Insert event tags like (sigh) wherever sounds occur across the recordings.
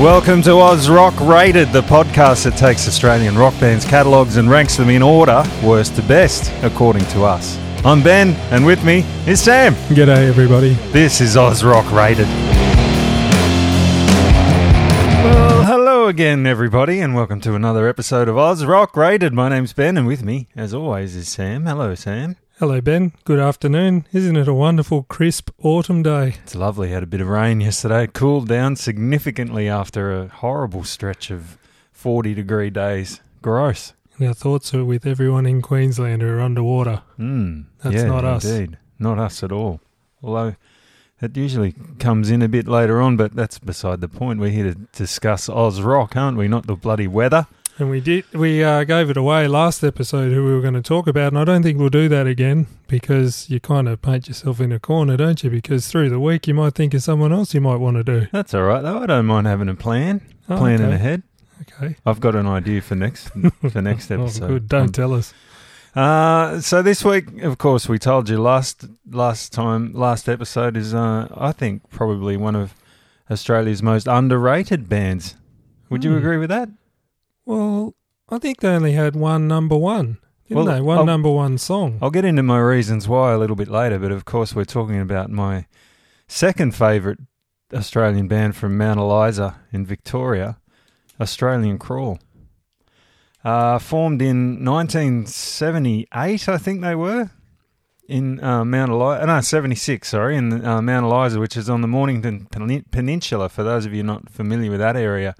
Welcome to Oz Rock Rated, the podcast that takes Australian rock bands' catalogues and ranks them in order, worst to best, according to us. I'm Ben, and with me is Sam. G'day, everybody. This is Oz Rock Rated. Well, hello again, everybody, and welcome to another episode of Oz Rock Rated. My name's Ben, and with me, as always, is Sam. Hello, Sam. Hello, Ben. Good afternoon. Isn't it a wonderful, crisp autumn day? It's lovely. Had a bit of rain yesterday. Cooled down significantly after a horrible stretch of 40 degree days. Gross. And our thoughts are with everyone in Queensland who are underwater. Mm, That's yeah, not us. Indeed. Not us at all. Although it usually comes in a bit later on, but that's beside the point. We're here to discuss Oz Rock, aren't we? Not the bloody weather. And we did we uh, gave it away last episode who we were going to talk about, and I don't think we'll do that again because you kind of paint yourself in a corner, don't you? Because through the week you might think of someone else you might want to do. That's all right, though. I don't mind having a plan, Oh, planning okay. ahead. Okay. I've got an idea for next (laughs) for next Oh, episode. good. Don't tell us. Uh, so this week, of course, we told you last last time last episode is uh, I think probably one of Australia's most underrated bands. Would you Hmm. agree with that? Well, I think they only had one number one, didn't Well, they? One I'll- number one song. I'll get into my reasons why a little bit later, but of course we're talking about my second favourite Australian band from Mount Eliza in Victoria, Australian Crawl. Uh, formed in 1978, I think they were, in uh, Mount Eliza. No, 76, sorry, in uh, Mount Eliza, which is on the Mornington Pen- Peninsula. For those of you not familiar with that area,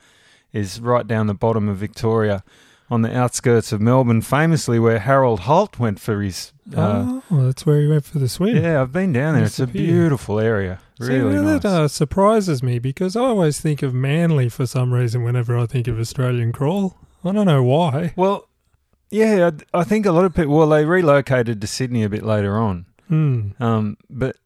is right down the bottom of Victoria on the outskirts of Melbourne, famously where Harold Holt went for his. Uh, oh, that's where he went for the swim. yeah, I've been down there. It's a Disappeared. beautiful area. See, Really well, nice. that uh, surprises me because I always think of Manly for some reason whenever I think of Australian crawl. I don't know why. well, yeah, I, I think a lot of people. Well, they relocated to Sydney a bit later on, Hmm. um, but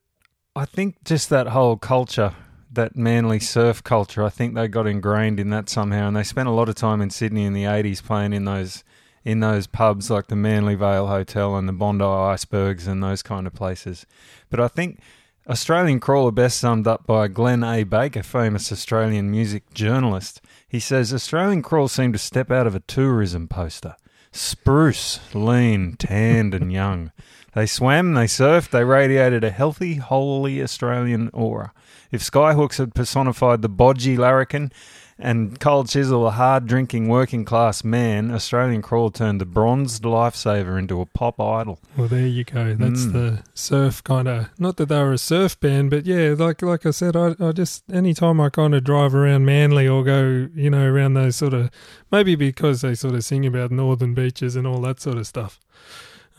I think just that whole culture, that manly surf culture, I think they got ingrained in that somehow, and they spent a lot of time in Sydney in the '80s playing in those in those pubs like the Manly Vale Hotel and the Bondi Icebergs and those kind of places. But I think Australian Crawl are best summed up by Glenn A. Baker, famous Australian music journalist. He says Australian Crawl seemed to step out of a tourism poster. Spruce, lean, tanned, and young. They swam, they surfed, they radiated a healthy, wholly Australian aura. If Skyhooks had personified the bodgy larrikin and Cold Chisel a hard drinking working class man, Australian Crawl turned the bronzed lifesaver into a pop idol. Well, there you go. That's Mm. the surf kind of. Not that they were a surf band, but yeah, like like I said, I, I just anytime I kind of drive around Manly or go, you know, around those sort of maybe because they sort of sing about northern beaches and all that sort of stuff.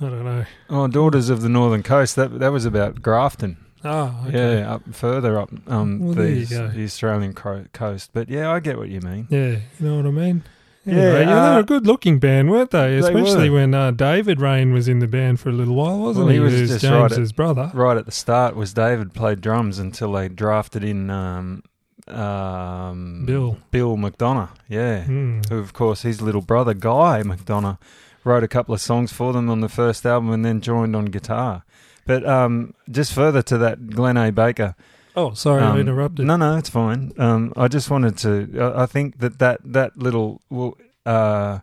I don't know. Oh, Daughters of the Northern Coast, that that was about Grafton. Oh, okay. Yeah, up further up um, Well, the, there you go. the Australian co- coast. But yeah, I get what you mean. Yeah, you know what I mean? Yeah, Anyway, yeah, they uh, were a good looking band, weren't they? they Especially were. when uh, David Reyne was in the band for a little while, wasn't Well, he? he was just right at- James's brother. Right at the start was David played drums until they drafted in um, um, Bill. Bill McDonough. Yeah, Mm. who of course his little brother Guy McDonough wrote a couple of songs for them on the first album and then joined on guitar. But um, just further to that, Glenn A. Baker. Oh, sorry, I Um, interrupted. No, no, it's fine. Um, I just wanted to. I I think that that that little. Well, uh,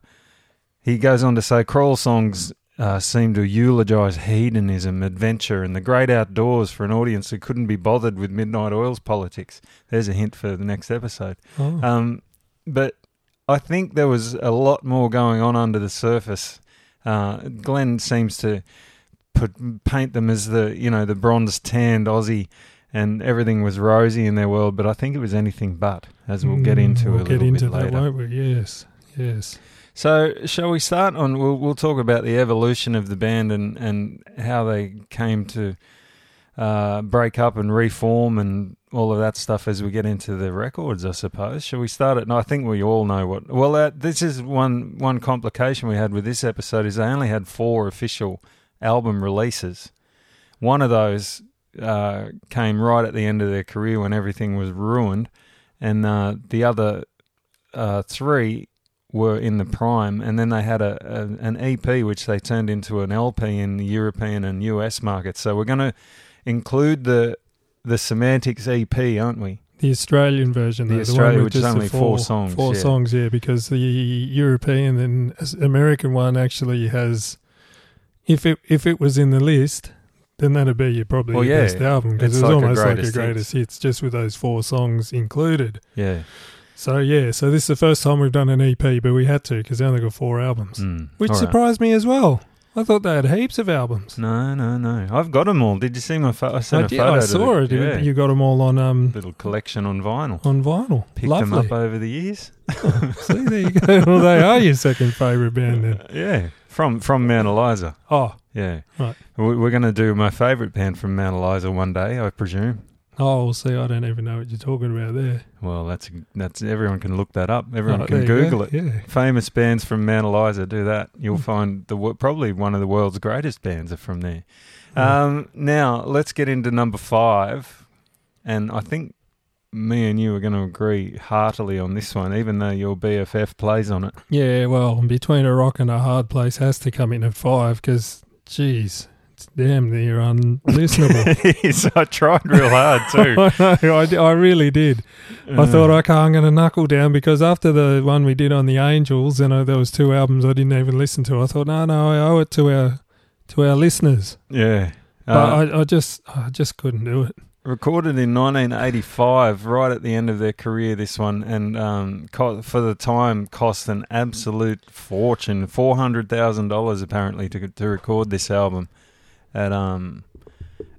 he goes on to say, crawl songs uh, seem to eulogise hedonism, adventure, and the great outdoors for an audience who couldn't be bothered with Midnight Oil's politics. There's a hint for the next episode. Oh. Um, but I think there was a lot more going on under the surface. Uh, Glenn seems to put paint them as the you know the bronze tanned Aussie, and everything was rosy in their world. But I think it was anything but, as we'll get Mm, into we'll a get little into bit that, later. won't we? Yes, yes. So, shall we start on? We'll we'll talk about the evolution of the band and and how they came to uh, break up and reform and all of that stuff as we get into the records. I suppose. Shall we start it? And I think we all know what. Well, uh, this is one one complication we had with this episode is they only had four official album releases. One of those uh, came right at the end of their career when everything was ruined, and uh, the other uh, three were in the prime, and then they had a, a an EP which they turned into an LP in the European and US markets. So we're going to include the the Semantics EP, aren't we? The Australian version, The though, Australia, one which is only four songs, Four yeah. songs, yeah, because the European and American one actually has. If it if it was in the list, then that'd be your probably Well, your yeah, best album because it's it's like almost like a greatest greatest hits just with those four songs included. Yeah. So yeah, so this is the first time we've done an EP, but we had to because they only got four albums, Mm. which All right. surprised me as well. I thought they had heaps of albums. No, no, no. I've got them all. Did you see my photo? I sent I, a photo. I saw the- it. You- Yeah. You got them all on um Little collection on vinyl. on vinyl. Picked Lovely. them up over the years. (laughs) See, there you go. well, they are your second favourite band then. (laughs) Yeah, from from Mount Eliza. Oh, Yeah, Right. We're going to do my favourite band from Mount Eliza one day, I presume. Oh, see, I don't even know what you're talking about there. Well, that's that's everyone can look that up. Everyone Oh, can Google go. it. Yeah. Famous bands from Mount Eliza. Do that. You'll Hmm. find the probably one of the world's greatest bands are from there. Hmm. Um, now let's get into number five, and I think me and you are going to agree heartily on this one, even though your BFF plays on it. Yeah, well, between a rock and a hard place has to come in at five because, geez, damn near unlistenable. (laughs) I tried real hard (laughs) too. I know, I, I really did. I thought, okay, I'm going to knuckle down because after the one we did on the Angels, and uh, there was two albums I didn't even listen to. I thought, no, no, I owe it to our to our listeners. yeah. But Uh, I, I just, I just couldn't do it. recorded in 1985, right at the end of their career, this one, and um, co- for the time cost an absolute fortune $400,000 apparently to, to record this album at um,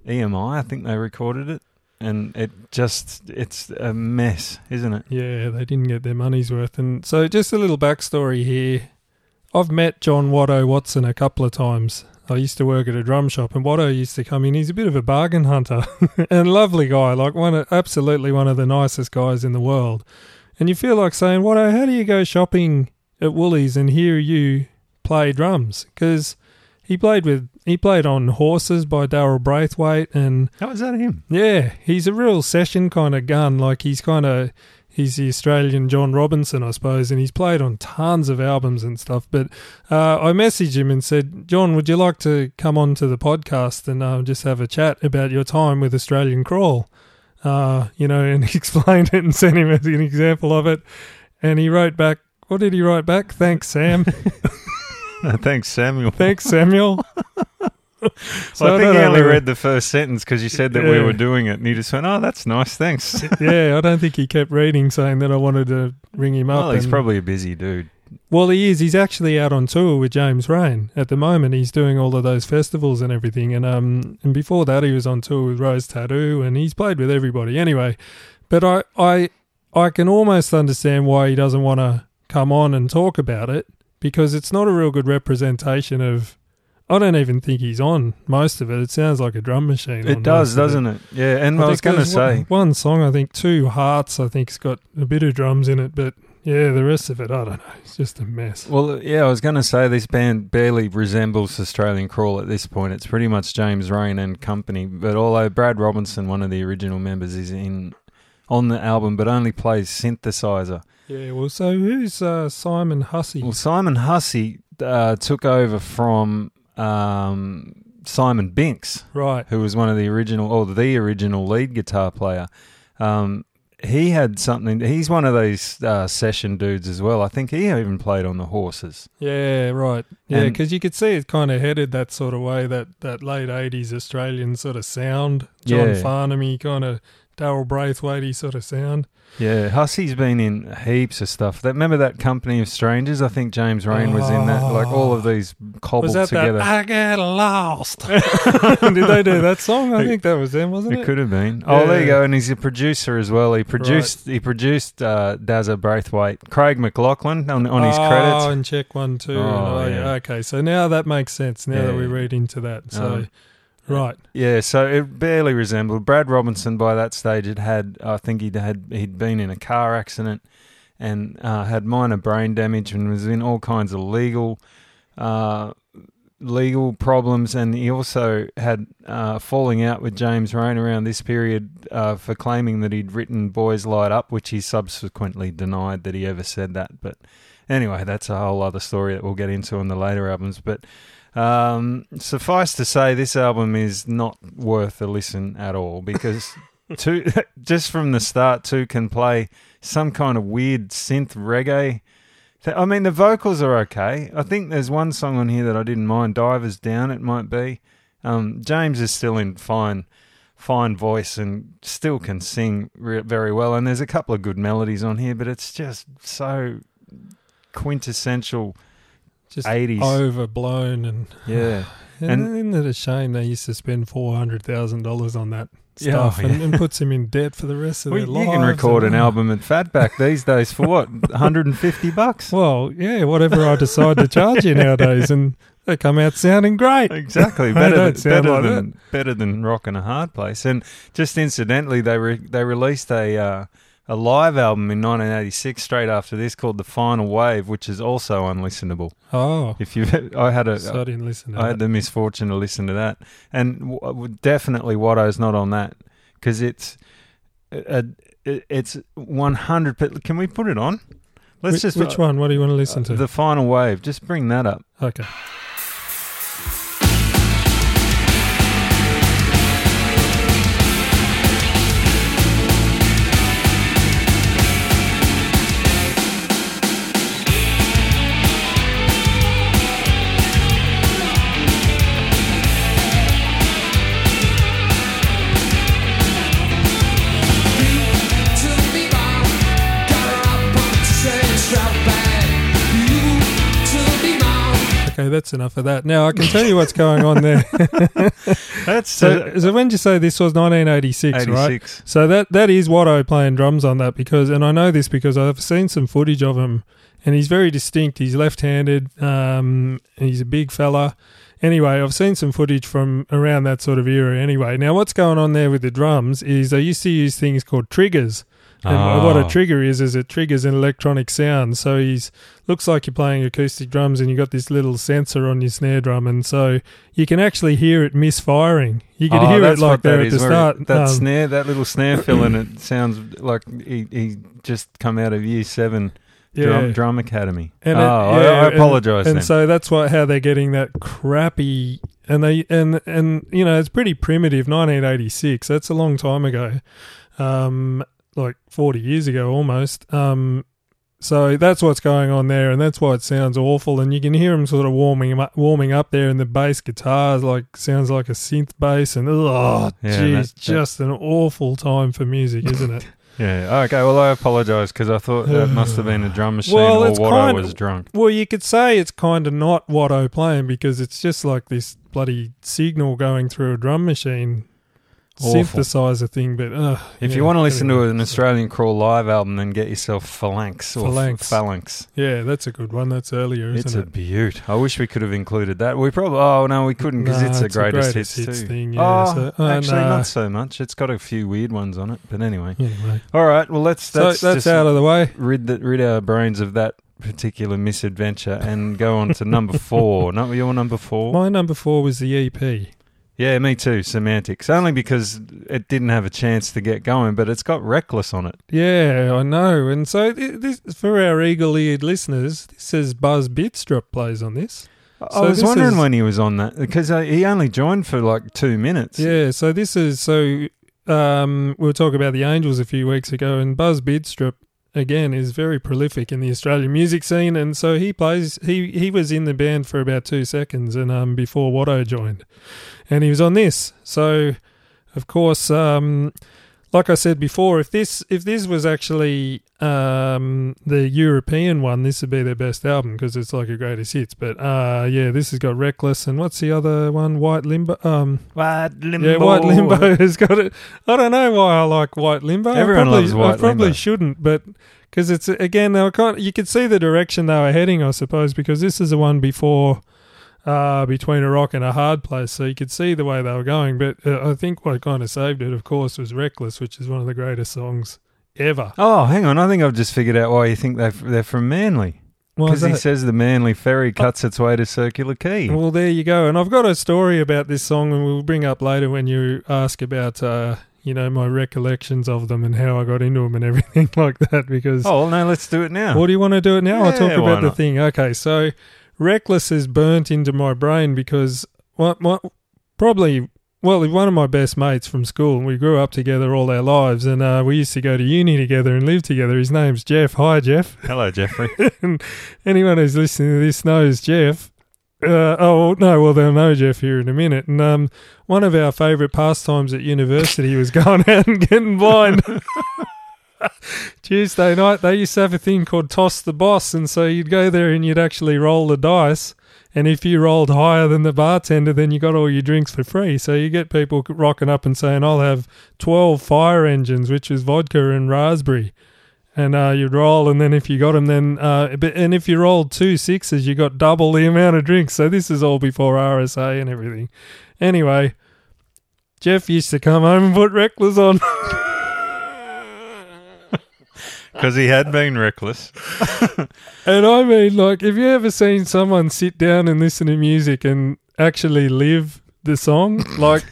EMI. I think they recorded it, and it just, it's a mess, isn't it? Yeah, they didn't get their money's worth. And so, just a little backstory here. I've met John Watto Watson a couple of times. I used to work at a drum shop, and Watto used to come in. He's a bit of a bargain hunter (laughs) and lovely guy, like one, of, absolutely one of the nicest guys in the world. And you feel like saying, Watto, how do you go shopping at Woolies and hear you play drums? Because he played with he played on Horses by Daryl Braithwaite and How was that him? yeah, he's a real session kind of gun. Like he's kind of he's the Australian John Robinson, I suppose, and he's played on tons of albums and stuff. But uh, I messaged him and said, John, would you like to come on to the podcast and uh, just have a chat about your time with Australian Crawl? Uh, you know, and he (laughs) explained it and sent him as an example of it. And he wrote back, what did he write back? Thanks, Sam. (laughs) (laughs) Thanks, Samuel. Thanks, Samuel. (laughs) (laughs) So I think he only read the first sentence because you said that we were doing it, and he just went, "Oh, that's nice, thanks." yeah, I don't think he kept reading saying that I wanted to ring him up. well, he's probably a busy dude. Well, he is. He's actually out on tour with James Reyne at the moment. He's doing all of those festivals and everything. And um, and before that, he was on tour with Rose Tattoo, and he's played with everybody. Anyway, but I I I can almost understand why he doesn't want to come on and talk about it because it's not a real good representation of. I don't even think he's on most of it. It sounds like a drum machine. It does, doesn't it? Yeah, and I, think was going to there's one- say, one song. I think two hearts. I think's got a bit of drums in it, but yeah, the rest of it, I don't know. It's just a mess. well, yeah, I was going to say this band barely resembles Australian Crawl at this point. It's pretty much James Reyne and company. But although Brad Robinson, one of the original members, is in on the album, but only plays synthesizer. Yeah, well, so who's uh, Simon Hussey? Well, Simon Hussey uh, took over from um, Simon Binks. right. who was one of the original or the original lead guitar player. Um, he had something. He's one of these uh, session dudes as well. I think he even played on the horses. Yeah, right. Yeah, because you could see it kind of headed that sort of way, that, that late 80s Australian sort of sound. John Yeah. Farnham, kind of Daryl Braithwaite sort of sound. Yeah, Hussey's been in heaps of stuff. That remember that Company of Strangers? I think James Reyne was in that. Like all of these cobbled was that together. that I Get Lost? (laughs) (laughs) Did they do that song? I think that was them, wasn't it? It could have been. Oh, there you go. And he's a producer as well. He produced. He produced uh, Dazza Braithwaite, Craig McLachlan on on his oh, credits. and check one too. Oh, Oh, yeah. Okay, so now that makes sense. Now that we read into that, so Um, right, Yeah, so it barely resembled Brad Robinson. By that stage, had had I think he'd had he'd been in a car accident and uh, had minor brain damage and was in all kinds of legal uh, legal problems. And he also had uh, falling out with James Reyne around this period uh, for claiming that he'd written "Boys Light Up," which he subsequently denied that he ever said that. But anyway, that's a whole other story that we'll get into in the later albums. But um, suffice to say, this album is not worth a listen at all because (laughs) two (laughs) just from the start two can play some kind of weird synth reggae. I mean, the vocals are okay. I think there's one song on here that I didn't mind. Divers Down, it might be. Um, James is still in fine, fine voice and still can sing re- very well. And there's a couple of good melodies on here, but it's just so quintessential. Just 80s. overblown and Yeah, (sighs) and, And- isn't it a shame they used to spend four hundred thousand dollars on that Yeah, stuff oh, and, yeah. and puts them in debt for the rest of well, their life. you can record and- an album at Fatback these days for what (laughs) 150 bucks. Well, yeah, whatever I decide to charge you nowadays, and they come out sounding great. Exactly, (laughs) better than, better like than better than Rock in a Hard Place. And just incidentally, they re- they released a uh, a live album in 1986 straight after this called The Final Wave, which is also unlistenable. Oh, If you, I had a so I didn't listen I had that. the misfortune to listen to that, and w- definitely Watto's not on that because it's a, it's 100. per- Can we put it on? Let's which, just which uh, one? What do you want to listen uh, to? The Final Wave. Just bring that up. okay. That's enough of that. Now I can tell you what's going on there. (laughs) That's so, so when did you say this was 1986, right? 86. So that that is Watto playing drums on that because, and I know this because I've seen some footage of him, and he's very distinct. He's left-handed. Um, he's a big fella. Anyway, I've seen some footage from around that sort of era. Anyway, now what's going on there with the drums is they used to use things called triggers. And what a Oh. trigger is is it triggers an electronic sound. So he's looks like you're playing acoustic drums, and you got this little sensor on your snare drum, and so you can actually hear it misfiring. You can Oh, hear it like there that at the start. That Um, snare, that little snare fill in it (clears throat) sounds like he, he just come out of year seven drum, drum academy. And oh, it- I, yeah, I and- apologize and then. so that's what how they're getting that crappy and they and and you know it's pretty primitive 1986 that's a long time ago um like 40 years ago almost um so that's what's going on there and that's why it sounds awful and you can hear them sort of warming up warming up there and the bass guitars like sounds like a synth bass and oh Yeah, geez just an awful time for music isn't it (laughs) yeah. Okay. Well, I apologize because I thought that (sighs) must have been a drum machine Well, or it's what I kind- was drunk. Well, you could say it's kind of not Watto playing because it's just like this bloody signal going through a drum machine Awful. synthesizer thing. But uh, If yeah, you want to listen anyway. to an Australian Crawl live album, then get yourself Phalanx or Phalanx. Phalanx. yeah, that's a good one. That's earlier, isn't it? It's a it? beaut. I wish we could have included that. We probably. Oh no, we couldn't because Nah, it's a it's a greatest, greatest hits, hits too. thing, yeah, oh, so- uh, actually, nah. not so much. It's got a few weird ones on it, but anyway. Anyway, All right. Well, let's so that's, that's out of the way. rid the, rid our brains of that particular misadventure and go on to number four. (laughs) Not your number four. My number four was the EP. Yeah, me too. Semantics. Only because it didn't have a chance to get going, but it's got reckless on it. Yeah, I know. And so th- this for our eagle-eared listeners, this says Buzz Bidstrup plays on this. I was wondering is- when he was on that because uh, he only joined for like two minutes. Yeah, so this is so um we were talking about the Angels a few weeks ago and Buzz Bidstrup again is very prolific in the Australian music scene and so he plays he he was in the band for about 2 seconds and um before Watto joined. And he was on this. So of course um like I said before, if this if this was actually um, the European one, this would be their best album because it's like a greatest hits. But uh, yeah, this has got Reckless and what's the other one? White Limbo. Um, White limbo. yeah, White Limbo (laughs) has got it. I don't know why I like White Limbo. Everyone I probably, loves White I probably Limbo. shouldn't, but because it's again, they were kind. you could see the direction they were heading, I suppose, because this is the one before. Uh, between a rock and a hard place, so you could see the way they were going. But uh, I think what kind of saved it, of course, was "Reckless," which is one of the greatest songs ever. Oh, hang on. I think I've just figured out why you think they're, they're from Manly. Because he says the Manly ferry cuts its way to Circular Quay. Well, there you go. And I've got a story about this song, and we'll bring up later when you ask about, uh, you know, my recollections of them and how I got into them and (laughs) everything like that. Because Oh, well, no, let's do it now. what do you want to do it now? I'll talk Yeah, about the thing. Okay, so Reckless is burnt into my brain because what, what probably well, he's one of my best mates from school. We grew up together all our lives, and uh, we used to go to uni together and live together. His name's Jeff. Hi, Jeff. (laughs) Hello, Jeffrey. and anyone who's listening to this knows Jeff. Uh, oh no, well they'll know Jeff here in a minute. And um, one of our favourite pastimes at university was (laughs) going out and getting blind. (laughs) (laughs) Tuesday night they used to have a thing called toss the boss, and so you'd go there and you'd actually roll the dice. And if you rolled higher than the bartender, then you got all your drinks for free. So you get people rocking up and saying, "I'll have twelve fire engines, which is vodka and raspberry." and uh, you'd roll, and then if you got them, then uh, and if you rolled two sixes, you got double the amount of drinks. So this is all before RSA and everything. Anyway, Jeff used to come home and put Reckless on. (laughs) Because he had been reckless. (laughs) and I mean, like, have you ever seen someone sit down and listen to music and actually live the song? (coughs) Like,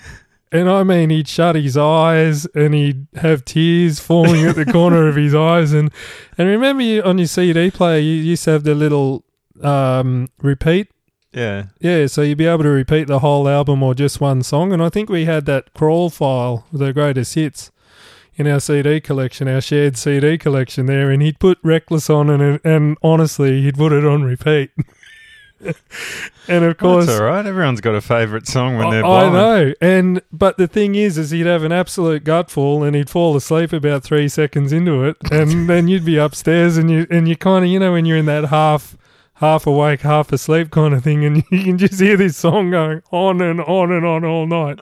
and I mean, he'd shut his eyes and he'd have tears falling at the corner of his eyes. And and remember, you, on your CD player, you used to have the little um, repeat. Yeah. Yeah, so you'd be able to repeat the whole album or just one song. And I think we had that crawl file, the greatest hits, in our CD collection, our shared CD collection there. And he'd put Reckless on, and and honestly, he'd put it on repeat. (laughs) and of course, That's all right. Everyone's got a favourite song when they're I know, and but the thing is, is he'd have an absolute gutful, and he'd fall asleep about three seconds into it, and (laughs) then you'd be upstairs, and you and you kind of, you know, when you're in that half half awake, half asleep kind of thing, and (laughs) you can just hear this song going on and on and on all night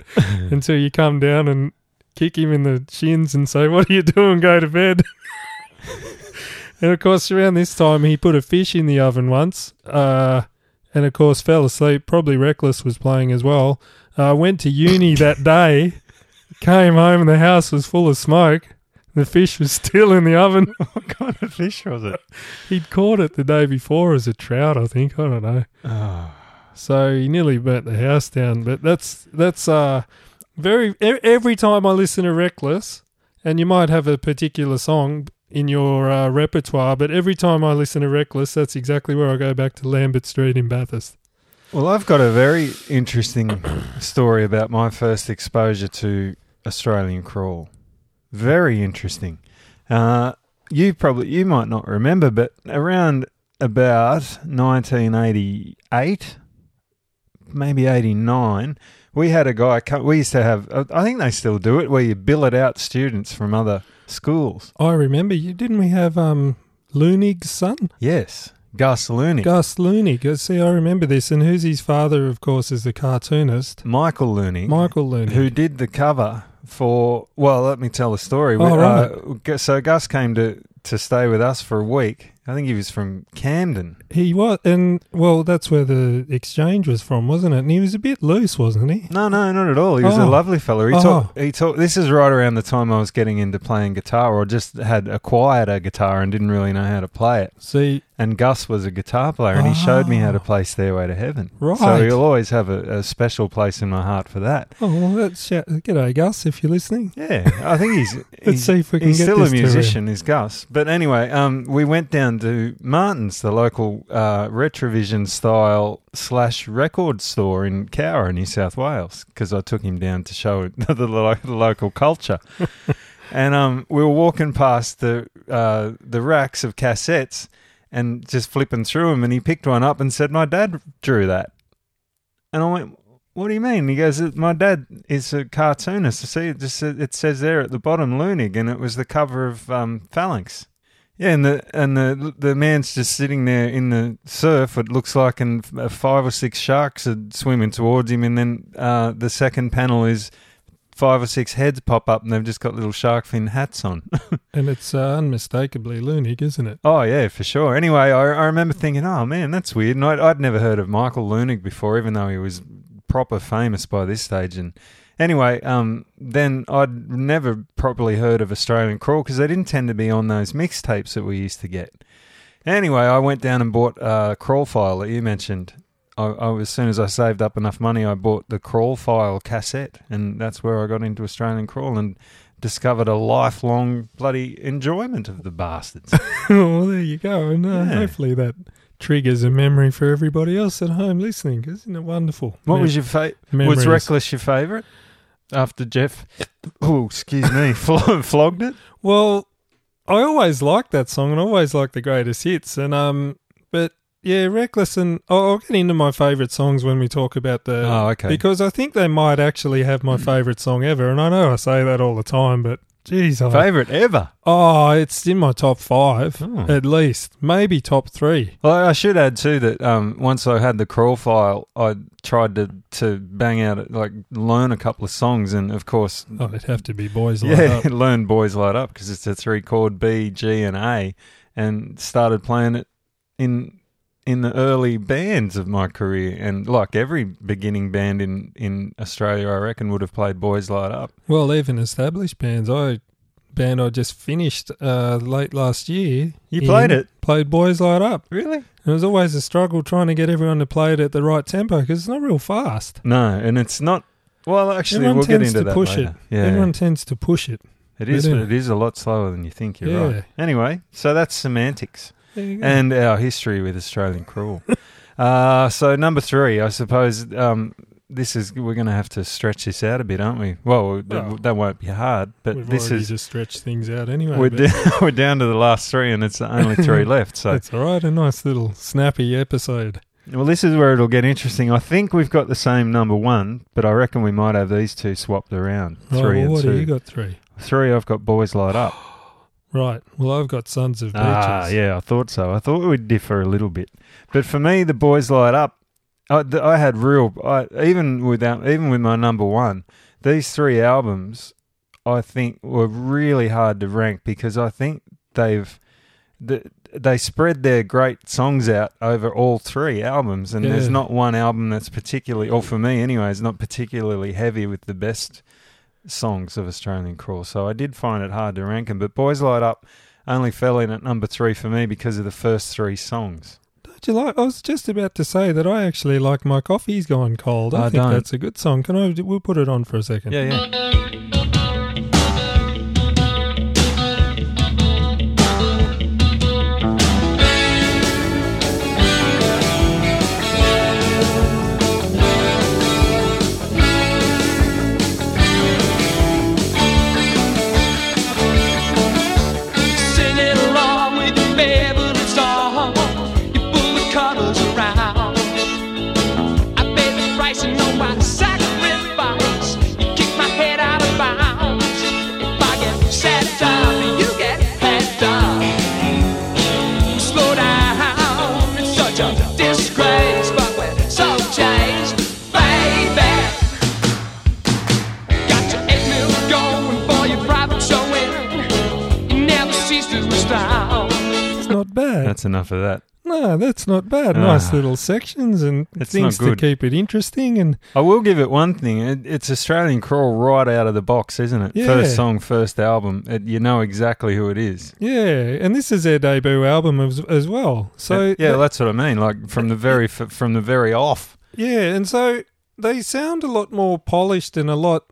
until you come down and kick him in the shins and say, "What are you doing? Go to bed." (laughs) and of course, around this time, he put a fish in the oven once. Uh, and of course fell asleep. Probably Reckless was playing as well. Uh, went to uni (laughs) that day, came home and the house was full of smoke. The fish was still in the oven. (laughs) what kind of fish was it? He'd caught it the day before as a trout, I think. I don't know. Oh. So he nearly burnt the house down. But that's that's uh very every time I listen to Reckless, and you might have a particular song in your uh, repertoire, but every time I listen to Reckless, that's exactly where I go back to Lambert Street in Bathurst. Well, I've got a very interesting story about my first exposure to Australian crawl. Very interesting. Uh, you probably you might not remember, but around about 1988, maybe 89, we had a guy. We used to have. uh, I think they still do it, where you billet out students from other schools. I remember you didn't we have um Leunig's son? Yes, Gus Leunig, Gus Leunig. Uh, See, I remember this. And who's his father, of course, is the cartoonist. Michael Leunig, Michael Leunig. who did the cover for. Well, let me tell the story. Oh, We- right. uh, so Gus came to to stay with us for a week. I think he was from Camden. He was, and well, that's where the exchange was from, wasn't it? And he was a bit loose, wasn't he? No, no, not at all. He was a Oh. lovely fellow. He Oh. taught. He taught. This is right around the time I was getting into playing guitar, or just had acquired a guitar and didn't really know how to play it. See, And Gus was a guitar player, and he showed me how to play Stairway to Heaven. Right. So he'll always have a, a special place in my heart for that. oh, well, that's uh, g'day, Gus, if you're listening. Yeah, I think he's. (laughs) Let's he's see if we can he's get still a musician, is Gus. But anyway, um, we went down to Martin's, the local uh, Retrovision style slash record store in Cowra, New South Wales, because I took him down to show (laughs) the, lo- the local culture. (laughs) and um, we were walking past the uh, the racks of cassettes and just flipping through them, and he picked one up and said, "My dad drew that." And I went, "What do you mean?" He goes, "My dad is a cartoonist. See, it just it says there at the bottom, Leunig, and it was the cover of um, Phalanx." Yeah, and the and the the man's just sitting there in the surf. It looks like, and uh, five or six sharks are swimming towards him. And then uh, the second panel is five or six heads pop up, and they've just got little shark fin hats on. (laughs) And it's uh, unmistakably Leunig, isn't it? Oh yeah, for sure. Anyway, I, I remember thinking, oh man, that's weird. And I'd, I'd never heard of Michael Leunig before, even though he was proper famous by this stage. And anyway, um, then I'd never properly heard of Australian Crawl because they didn't tend to be on those mixtapes that we used to get. Anyway, I went down and bought a Crawl file that you mentioned. I, I, as soon as I saved up enough money, I bought the Crawl file cassette, and that's where I got into Australian Crawl and discovered a lifelong bloody enjoyment of the bastards. (laughs) well, there you go. And uh, Yeah. hopefully that triggers a memory for everybody else at home listening. Isn't it wonderful? What Mem- was your favorite? Was Reckless your favourite? after Jeff. Oh, excuse me, (laughs) flo- flogged it. Well, I always liked that song and always liked the greatest hits. And um, but yeah, Reckless and oh, I'll get into my favourite songs when we talk about the. Oh, okay. Because I think they might actually have my hmm. favourite song ever, and I know I say that all the time, but geez, I, Favorite ever. oh, it's in my top five Oh. at least, maybe top three. Well, I should add too that um, once I had the crawl file, I tried to to bang out like learn a couple of songs, and of course, Oh, it'd have to be Boys Like yeah, Up. (laughs) learn Boys Light Up because it's a three chord B, G, and A, and started playing it in in the early bands of my career, and like every beginning band in in Australia, I reckon would have played Boys Light Up. Well, even established bands, I band I just finished uh, late last year. You played it? Played Boys Light Up. Really? It was always a struggle trying to get everyone to play it at the right tempo because it's not real fast. No, and it's not. Well, actually, Everyone we'll get tends into to that push later. it. Yeah, Everyone tends to push it. it is. But it is a lot slower than you think. You're Yeah. right. Anyway, so that's semantics. There you go. and our history with Australian crawl. uh, so number three, I suppose um, this is we're going to have to stretch this out a bit, aren't we? Well, Well, that won't be hard, but We've this is just stretched things out anyway. we're, but d- (laughs) we're down to the last three, and it's the only three (laughs) left. So that's all right. A nice little snappy episode. well, this is where it'll get interesting. I think we've got the same number one, but I reckon we might have these two swapped around. Right, Three well, and what two. do you got? Three. Three, I've got boys light up. (gasps) Right. Well, I've got Sons of Beaches. Ah, yeah, I thought so. I thought we'd differ a little bit, but for me, the boys light up. I, I had real, I, even without, even with my number one, these three albums, I think were really hard to rank because I think they've, th- they spread their great songs out over all three albums, and there's not one album that's particularly, or for me anyway, is not particularly heavy with the best songs of Australian Crawl. So I did find it hard to rank them, but Boys Light Up only fell in at number three for me because of the first three songs. Don't you like? I was just about to say that I actually like My Coffee's Gone Cold. I, I think don't. that's a good song. Can I? We'll put it on for a second. Yeah, yeah. Enough of that. no, that's not bad. Ah. Nice little sections and It's things not to good. keep it interesting. And I will give it one thing. It, it's Australian Crawl right out of the box, isn't it? Yeah. First song, first album. It, you know exactly who it is. yeah, and this is their debut album as, as well. So yeah, th- that's what I mean. Like from the very f- from the very off. Yeah, and so they sound a lot more polished and a lot.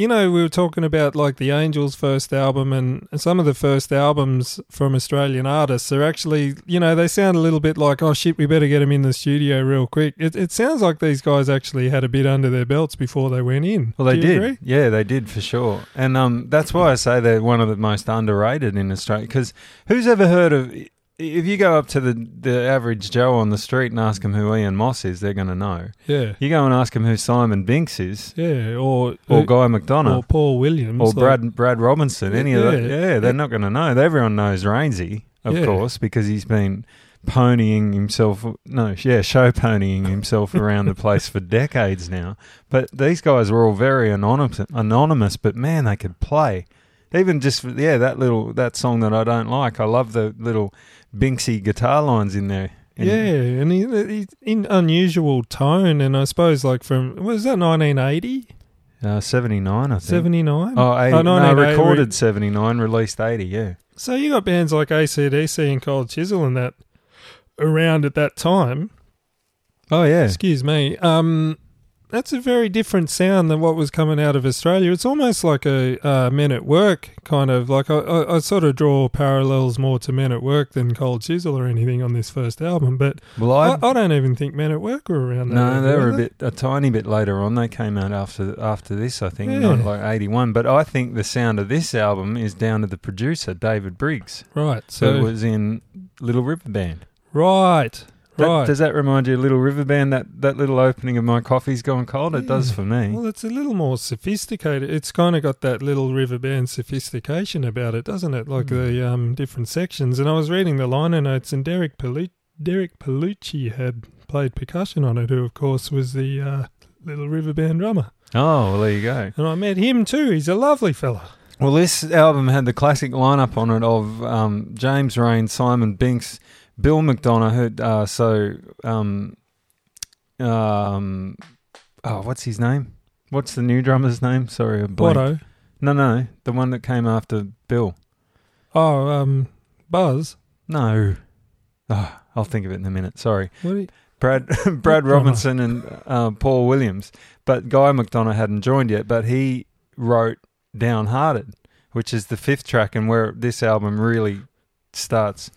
You know, we were talking about like the Angels' first album, and some of the first albums from Australian artists are actually, you know, they sound a little bit like, oh shit, we better get them in the studio real quick. It, it sounds like these guys actually had a bit under their belts before they went in. Well, they did. agree? Yeah, they did for sure. And um, that's why I say they're one of the most underrated in Australia. Because who's ever heard of? If you go up to the the average Joe on the street and ask them who Ian Moss is, they're going to know. Yeah, You go and ask them who Simon Binks is, yeah, or or Guy or Paul Williams, or like- Brad Brad Robinson, any of that. Yeah. Yeah, they're not going to know. Everyone knows Rainsy, of Yeah. course, because he's been ponying himself. No, yeah, show ponying himself around the place for decades now. But these guys were all very anonymous. Anonymous, but man, they could play. Even just yeah, that little that song that I don't like. I love the little Binksy guitar lines in there. And- Yeah, and he, he's in unusual tone, and I suppose like from was that 1980, uh, seventy nine, I think. 79? Oh, 80, Oh, no, 1980, recorded 79, released 80, yeah. So you got bands like ACDC and Cold Chisel and that around at that time. Oh, yeah. Excuse me. Um, that's a very different sound than what was coming out of Australia. It's almost like a uh, Men at Work kind of like I, I, I sort of draw parallels more to Men at Work than Cold Chisel or anything on this first album. But Well, I, I, don't even think Men at Work were around. no, they were a bit a tiny bit later on. They came out after after this, I think, Yeah. not like eighty one. But I think the sound of this album is down to the producer David Briggs, right. so So it was in Little River Band. right, That- right. Does that remind you of Little River Band? That that little opening of my coffee's gone cold. It does for me. Well, it's a little more sophisticated. It's kind of got that little river band sophistication about it, doesn't it? Like Hmm. the um, different sections. And I was reading the liner notes, and Derek Palu- Derek Pellicci had played percussion on it, who of course was the uh, little river band drummer. Oh, well, there you go. And I met him too. He's a lovely fella. Well, this album had the classic lineup on it of um, James Reyne, Simon Binks, Bill McDonough. Who, uh, so, um, um, oh, what's his name? What's the new drummer's name? Sorry. Otto. No, no, the one that came after Bill. Oh, um, Buzz. No, oh, I'll think of it in a minute. Sorry, you- Brad (laughs) Brad? Robinson and uh, Paul Williams. But Guy McDonough hadn't joined yet. But he wrote Downhearted, which is the fifth track and where this album really starts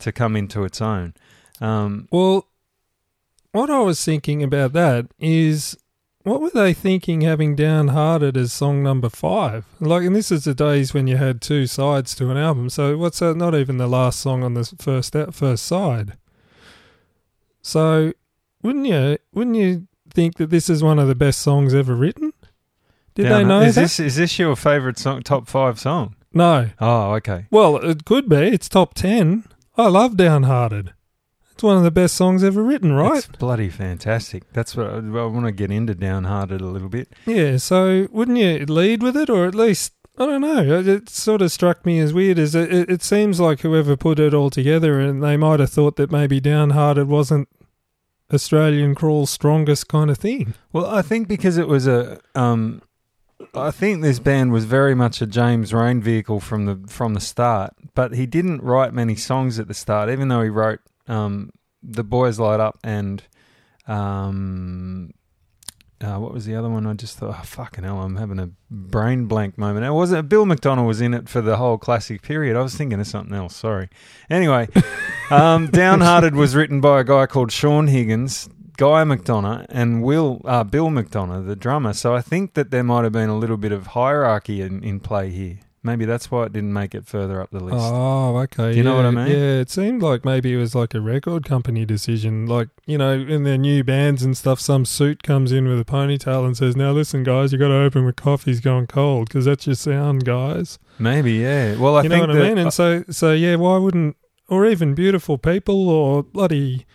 to come into its own. Um, Well, what I was thinking about that is what were they thinking having downhearted as song number five? Like, and this is the days when you had two sides to an album. So what's that? Not even the last song on the first first side. So wouldn't you wouldn't you think that this is one of the best songs ever written? Did they know is that? this is this your favorite song, top five song? no. Oh, okay. Well, it could be. It's top ten. I love Downhearted. It's one of the best songs ever written, right? It's bloody fantastic. That's what I, I want to get into Downhearted a little bit. Yeah, so wouldn't you lead with it, or at least I don't know? It, it sort of struck me as weird. As it, it, it seems like whoever put it all together, and they might have thought that maybe Downhearted wasn't Australian crawl's strongest kind of thing. Well, I think because it was a, um, I think this band was very much a James Reyne vehicle from the from the start. But he didn't write many songs at the start, even though he wrote um, "The Boys Light Up" and um, uh, what was the other one? I just thought, oh, fucking hell, I'm having a brain blank moment. It wasn't Bill McDonald was in it for the whole classic period. I was thinking of something else. Sorry. Anyway, (laughs) um, Downhearted was written by a guy called Sean Higgins, Guy McDonough, and Will uh, Bill McDonough, the drummer. So I think that there might have been a little bit of hierarchy in, in play here. Maybe that's why it didn't make it further up the list. Oh, okay. Do you know what I mean? Yeah, it seemed like maybe it was like a record company decision. Like, you know, in their new bands and stuff, some suit comes in with a ponytail and says, Now listen, guys, you got to open with coffee's gone cold because that's your sound, guys. Maybe, yeah. Well, I you know what I mean? And so, so yeah, why wouldn't, or even Beautiful People or bloody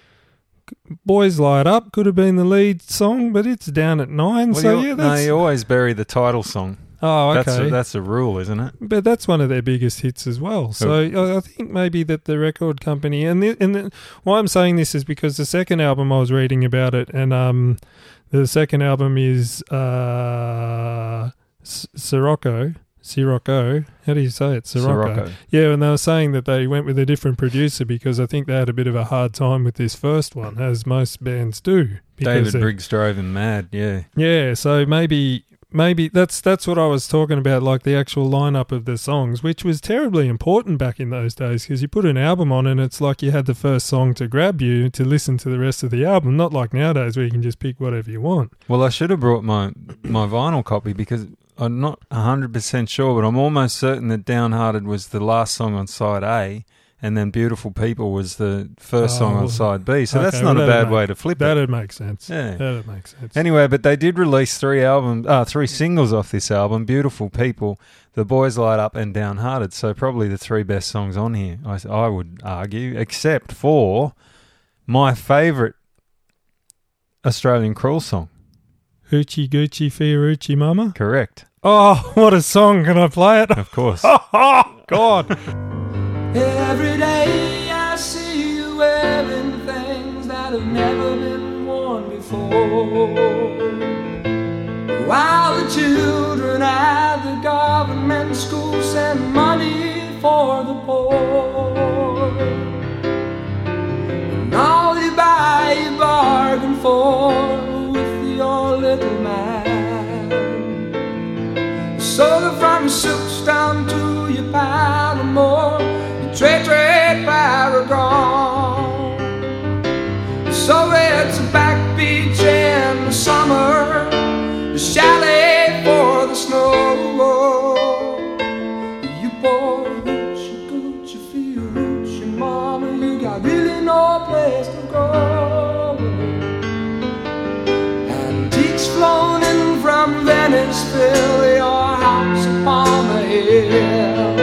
Boys Light Up could have been the lead song, but it's down at nine. well, so yeah, no, you always bury the title song. oh, okay. That's a, that's a rule, isn't it? But that's one of their biggest hits as well. So I I think maybe that the record company and the, and the, why I'm saying this is because the second album I was reading about it, and um, the second album is uh, S- Sirocco. Sirocco. How do you say it? Sirocco. Sirocco. Yeah, and they were saying that they went with a different producer because I think they had a bit of a hard time with this first one, as most bands do. David they're- Briggs drove him mad, yeah. yeah, so maybe maybe that's that's what I was talking about, like the actual lineup of the songs, which was terribly important back in those days because you put an album on and it's like you had the first song to grab you to listen to the rest of the album, not like nowadays where you can just pick whatever you want. Well, I should have brought my my vinyl copy because I'm not 100% sure, but I'm almost certain that Downhearted was the last song on side A and then Beautiful People was the first song Oh, on side B. So that's not well, a that'd bad make- way to flip it. That'd make sense. Yeah. That'd make sense. Anyway, but they did release three albums, uh, three singles off this album: "Beautiful People," "The Boys Light Up," and "Downhearted." So probably the three best songs on here, I, I would argue, except for my favourite Australian crawl song. Hoochie Gucci Fiorucci Mama. Correct, Oh, what a song! Can I play it? of course. (laughs) Oh God! Every day I see you wearing things that have never been worn before. While the children at the government school send money for the poor. And all you buy, you bargain for little man. So from your suits down to your paramour, your trade paragon. So it's a back beach in the summer, the chalet for the snow. You boy, hooch, you gooch, you feel, hooch, your mama, you got really no place to go. cannons fill your house upon the hill.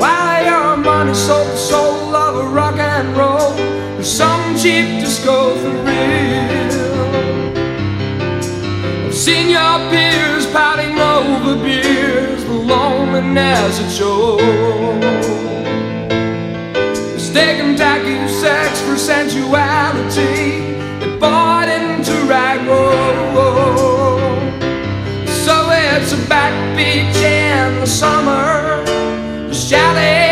While your money sold the soul of a rock and roll, for some cheap disco for. I've seen your peers pouting over beers, the loneliness it shows. Mistaken tacky sex for sensuality, they bought into rag. Whoa, whoa it's beach in the summer, a chalet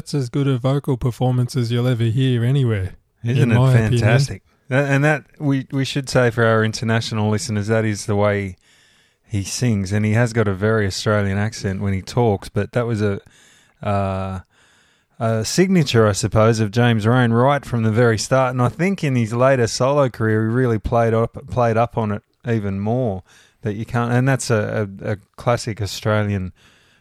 That's as good a vocal performance as you'll ever hear anywhere. Isn't it my opinion. fantastic? And that we we should say for our international listeners that is the way he sings, and he has got a very Australian accent when he talks. But that was a uh, a signature, I suppose, of James Reyne right from the very start. And I think in his later solo career, he really played up played up on it even more. That you can't, and that's a, a, a classic Australian.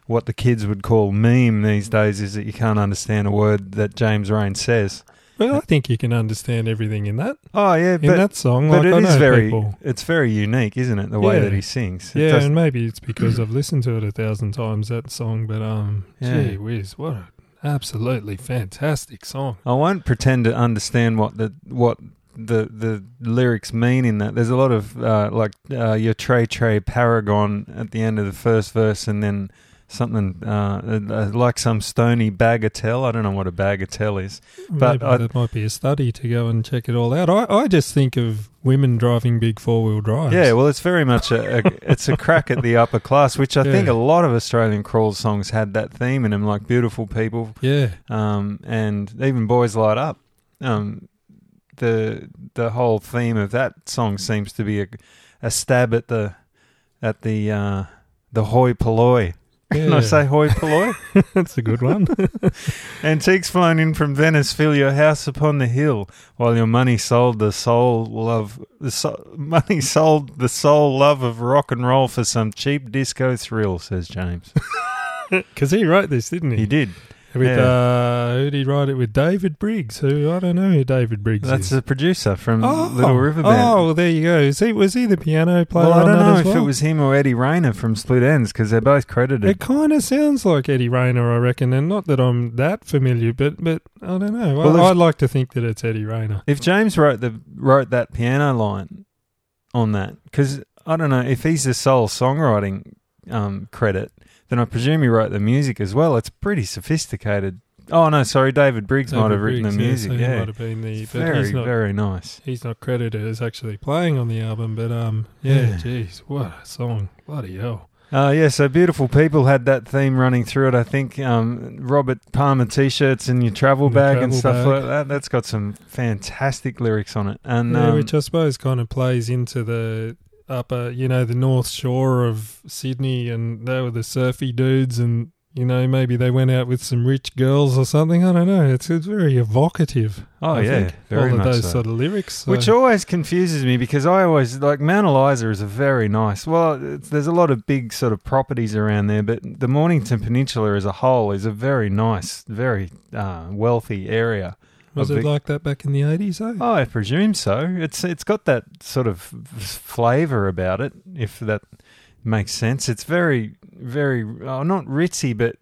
What the kids would call meme these days is that you can't understand a word that James Reyne says. Well, I think you can understand everything in that. Oh yeah, In but that song, but like it is very people. it's very unique, isn't it? The way Yeah. that he sings. It Yeah, and maybe it's because (clears throat) I've listened to it a thousand times that song, but um, Yeah. gee whiz, what an absolutely fantastic song. I won't pretend to understand what the what the the lyrics mean in that. There's a lot of uh, like uh, your Trey Trey Paragon at the end of the first verse, and then something uh, uh, like some stony bagatelle. I don't know what a bagatelle is. But Maybe I- might be a study to go and check it all out. I, I just think of women driving big four wheel drives. Yeah, well, it's very much a, a it's a crack at the upper class, which I think a lot of Australian crawl songs had that theme in them, like "Beautiful People," yeah, um, and even "Boys Light Up." Um, the the whole theme of that song seems to be a, a stab at the at the uh, the hoi polloi. Can I say hoi polloi? (laughs) that's a good one. (laughs) Antiques flown in from Venice fill your house upon the hill, while your money sold the soul love. The so, (laughs) money sold the soul love of rock and roll for some cheap disco thrill, says James. Because he wrote this, didn't he? He did. With yeah. Uh, who he write it with? David Briggs. Who I don't know who David Briggs That's is. the producer from oh, Little River Band. Oh, well, there you go. Is he, was he the piano player? well, I don't know if well? it was him or Eddie Rayner from Split Enz because they're both credited. It kind of sounds like Eddie Rayner, I reckon, and not that I'm that familiar, but but I don't know. Well, I, if- I'd like to think that it's Eddie Rayner. If James wrote the wrote that piano line on that, because I don't know if he's the sole songwriting um, credit, then I presume he wrote the music as well. It's pretty sophisticated. Oh no, sorry, David Briggs might have written Briggs, the yeah, music. so he Yeah, might have been the, but very not. very nice. He's not credited as actually playing on the album, but um, yeah, Yeah. jeez, what a song! Bloody hell! Uh, yeah, so beautiful people had that theme running through it. I think um, Robert Palmer t-shirts and your travel bag and stuff bag. like that. That's got some fantastic lyrics on it. And yeah, um, which I suppose kind of plays into the upper, you know, the North Shore of Sydney, and they were the surfy dudes, and you know, maybe they went out with some rich girls or something. I don't know. It's it's very evocative. oh I yeah, think, very all of much those so. sort of lyrics. so- Which always confuses me because I always like Mount Eliza is a very nice. Well, it's, there's a lot of big sort of properties around there, but the Mornington Peninsula as a whole is a very nice, very uh, wealthy area. was it big- like that back in the eighties? though? Oh, I presume so. It's it's got that sort of flavour about it, if that makes sense. It's very, very oh, not ritzy, but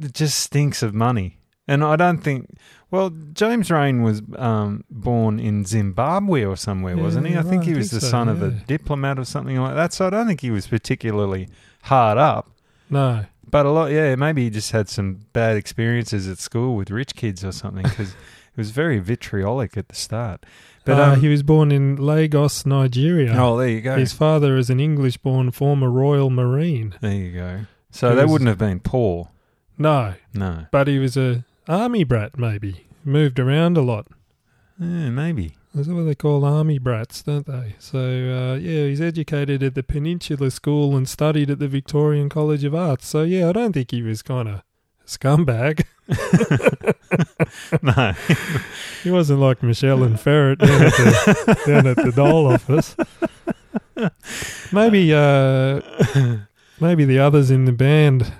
it just stinks of money. And I don't think. Well, James Reyne was um, born in Zimbabwe or somewhere, wasn't he? Yeah, I think he was think the so, son of a diplomat or something like that. So I don't think he was particularly hard up. No, But a lot, yeah, maybe he just had some bad experiences at school with rich kids or something because it (laughs) was very vitriolic at the start. But uh, um, he was born in Lagos, Nigeria. oh, there you go. His father is an English-born former Royal Marine. There you go. So He they was- wouldn't have been poor. No, No. but he was a army brat. Maybe moved around a lot. Yeah, maybe. That's what they call army brats, don't they? So, uh, yeah, he's educated at the Peninsula School and studied at the Victorian College of Arts. So, yeah, I don't think he was kind of scumbag. (laughs) no, (laughs) He wasn't like Michelle and Ferret down at the, down at the Dole office. Maybe, uh, (laughs) maybe the others in the band,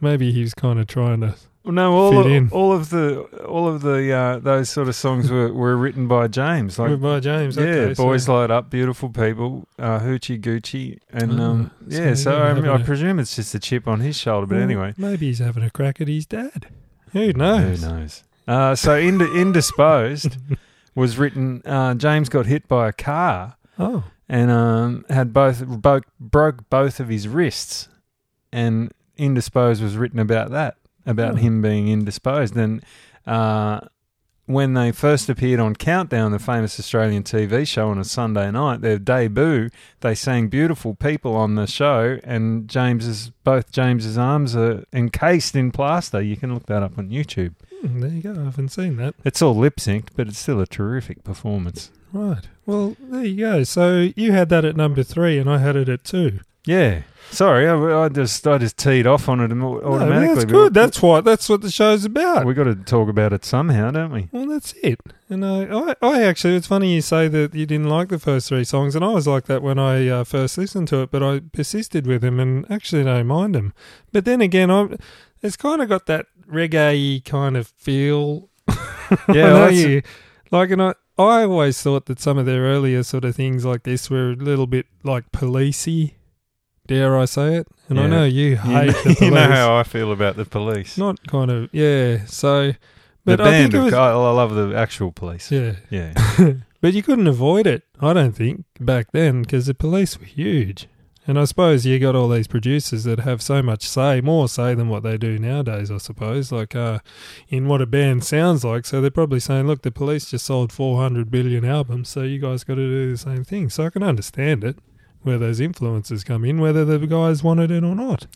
maybe he was kind of trying to. No. All Fit of, in. all of the all of the uh, those sort of songs were, were written by James. Like by James, yeah, okay, so- boys light up, beautiful people, uh, hoochie Gucci, and Ah, um, so yeah. So I, mean, I a- presume it's just a chip on his shoulder. But Well, anyway, maybe he's having a crack at his dad. Who knows? who knows? Uh, so Ind- indisposed (laughs) was written. Uh, James got hit by a car Oh, and um, had both broke, broke both of his wrists, and indisposed was written about that about Oh. him being indisposed. And uh, when they first appeared on Countdown, the famous Australian TV show on a Sunday night, their debut, they sang "Beautiful People" on the show, and James's both James's arms are encased in plaster. You can look that up on YouTube. hmm, there you go. I haven't seen that. It's all lip synced, but it's still a terrific performance. Right. Well, there you go. So you had that at number three, and I had it at two. Yeah. Sorry, I, I just I just teed off on it au- No, automatically. that's good. That's what. That's what the show's about. we got to talk about it somehow, don't we? Well, that's it. And I, I, I actually, it's funny you say that you didn't like the first three songs, and I was like that when I uh, first listened to it, but I persisted with him and actually don't mind him. But then again, I, it's kind of got that reggae kind of feel. (laughs) Yeah, I know that's- you like, and I, I always thought that some of their earlier sort of things like this were a little bit like policey. Dare I say it? And I know you You hate know, the police. (laughs) you know how I feel about the police. Not kind of, yeah. So, the but I band think was, I, I love the actual police. yeah. Yeah. (laughs) But you couldn't avoid it, I don't think, back then, because the police were huge. And I suppose you got all these producers that have so much say, more say than what they do nowadays, I suppose, like uh, in what a band sounds like. So they're probably saying, look, the police just sold 400 billion albums, so you guys got to do the same thing. So I can understand it, where those influences come in, whether the guys wanted it or not.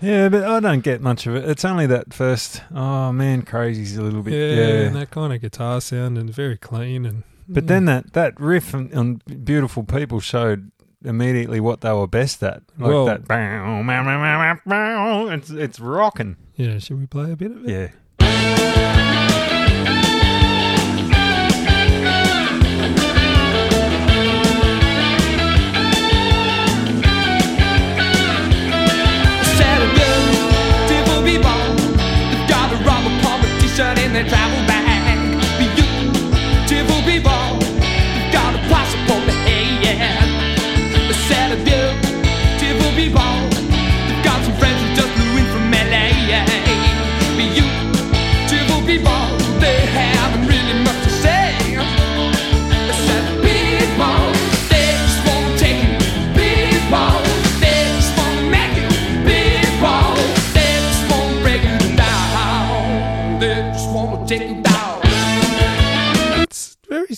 yeah, but I don't get much of it. It's only that first. Oh man, crazy's a little bit. Yeah, Yeah. and that kind of guitar sound and very clean. and but then that that riff on, on beautiful people showed immediately what they were best at. Like Well- that. bow, bow, bow, It's it's rocking. Yeah, should we play a bit of it? Yeah. Their travel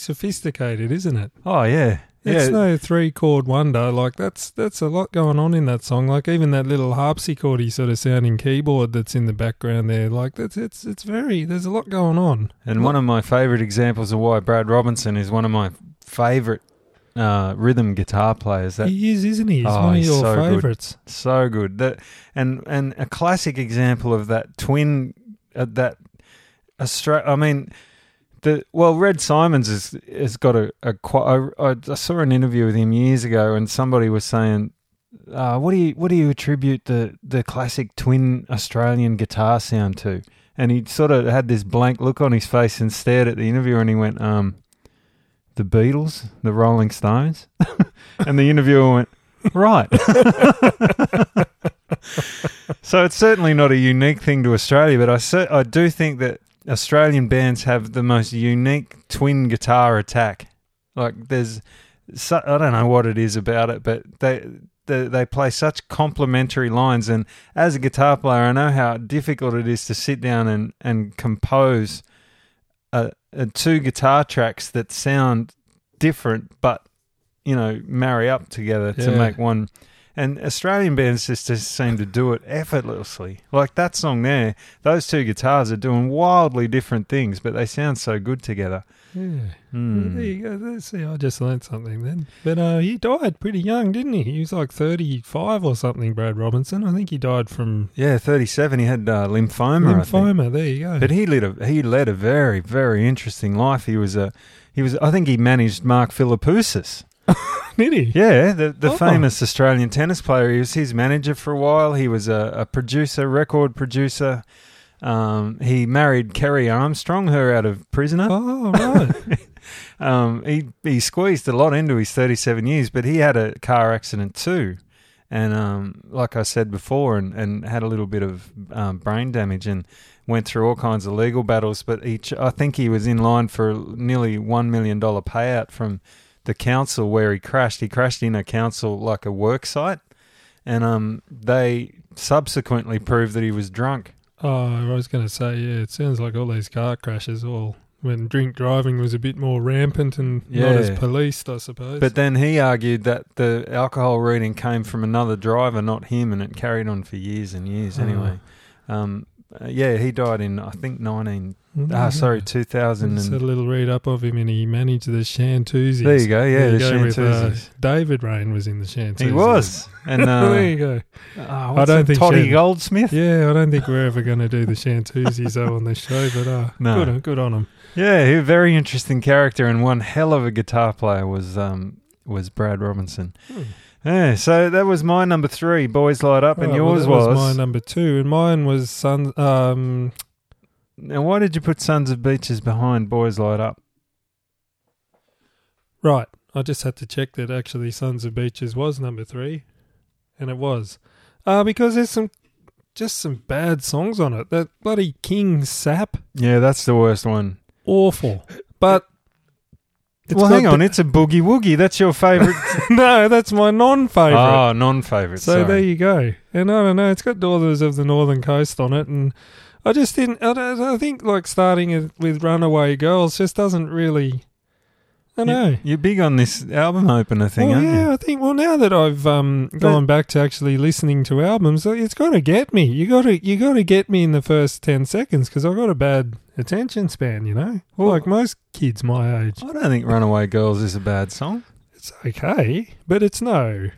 sophisticated, isn't it? Oh yeah. It's yeah. no three chord wonder. Like that's that's a lot going on in that song. Like even that little harpsichordy sort of sounding keyboard that's in the background there. Like that's it's it's very there's a lot going on. And one of my favourite examples of why Brad Robinson is one of my favourite uh, rhythm guitar players. That he is, isn't he? He's Oh, one of your so good. favourites. so good. That and and a classic example of that twin uh, that Austra- I mean. The, well, Red Symons has has got a, I, saw an interview with him years ago, and somebody was saying, uh, "What do you what do you attribute the the classic twin Australian guitar sound to?" And he sort of had this blank look on his face and stared at the interviewer, and he went, "Um, the Beatles, the Rolling Stones," (laughs) and the interviewer went, "Right." (laughs) so it's certainly not a unique thing to Australia, but I cer- I do think that Australian bands have the most unique twin guitar attack. Like there's, so, I don't know what it is about it, but they they, they play such complementary lines. And as a guitar player, I know how difficult it is to sit down and and compose uh, uh, two guitar tracks that sound different, but you know marry up together to make one. And Australian bands just, just seem to do it effortlessly. Like that song there, those two guitars are doing wildly different things, but they sound so good together. Yeah. Well, there you go. See, I just learnt something then. But uh, he died pretty young, didn't he? He was like 35 or something, Brad Robinson. I think he died from Yeah, 37. He had uh, lymphoma, I think. lymphoma. There you go. But he led a he led a very very interesting life. He was a he was I think he managed Mark Philippoussis. (laughs) Did he? Yeah, the the Oh. famous Australian tennis player. He was his manager for a while. He was a, a producer, record producer. Um, he married Kerry Armstrong, her out of prisoner. Oh, right. (laughs) Um, he he squeezed a lot into his 37 years, but he had a car accident too, and um, like I said before, and, and had a little bit of um, brain damage and went through all kinds of legal battles. But each, I think he was in line for nearly one million dollar payout from the council where he crashed. He crashed in a council like a work site, and um, they subsequently proved that he was drunk. oh, I was going to say, yeah, it sounds like all these car crashes, all when drink driving was a bit more rampant and not as policed, I suppose. But then he argued that the alcohol reading came from another driver, not him, and it carried on for years and years. Oh. Anyway, um, uh, yeah, he died in I think nineteen. Mm, Ah, sorry, two thousand Just and. a little read up of him, and he managed the Chantoozies. There you go. Yeah, There the go with, uh, David Reyne was in the Chantoozies. he was, and (laughs) there uh, you go. oh, what's don't think Tottie Shan- Goldsmith. Yeah, I don't think we're ever going to do the Chantoozies though on this (laughs) show, but uh, No. good, on- good on him. Yeah, he a very interesting character and one hell of a guitar player was um was Brad Robinson. Hmm. Yeah, so that was my number three, Boys Light Up, and well, yours that was. my number two, and mine was Sun. Um, now, why did you put Sons of Beaches behind Boys Light Up? right, I just had to check that actually Sons of Beaches was number three, and it was, uh, because there's some just some bad songs on it. That bloody King Sap, Yeah, that's the worst one. awful. But it's well, hang on, the- it's a boogie woogie. That's your favourite. (laughs) no, that's my non-favorite. oh, non-favorite. So sorry. there you go. And I don't know, it's got Daughters of the Northern Coast on it, and I just didn't. I, I think like starting it with Runaway Girls just doesn't really. I know. You- You're big on this album opener thing, well, yeah, you? I think. Well, now that I've um, gone back to actually listening to albums, it's got to get me. You got to, you got to get me in the first ten seconds because I've got a bad attention span. You know, Well- like most kids my age. I don't think "Runaway Girls" is a bad song. It's okay, but it's no,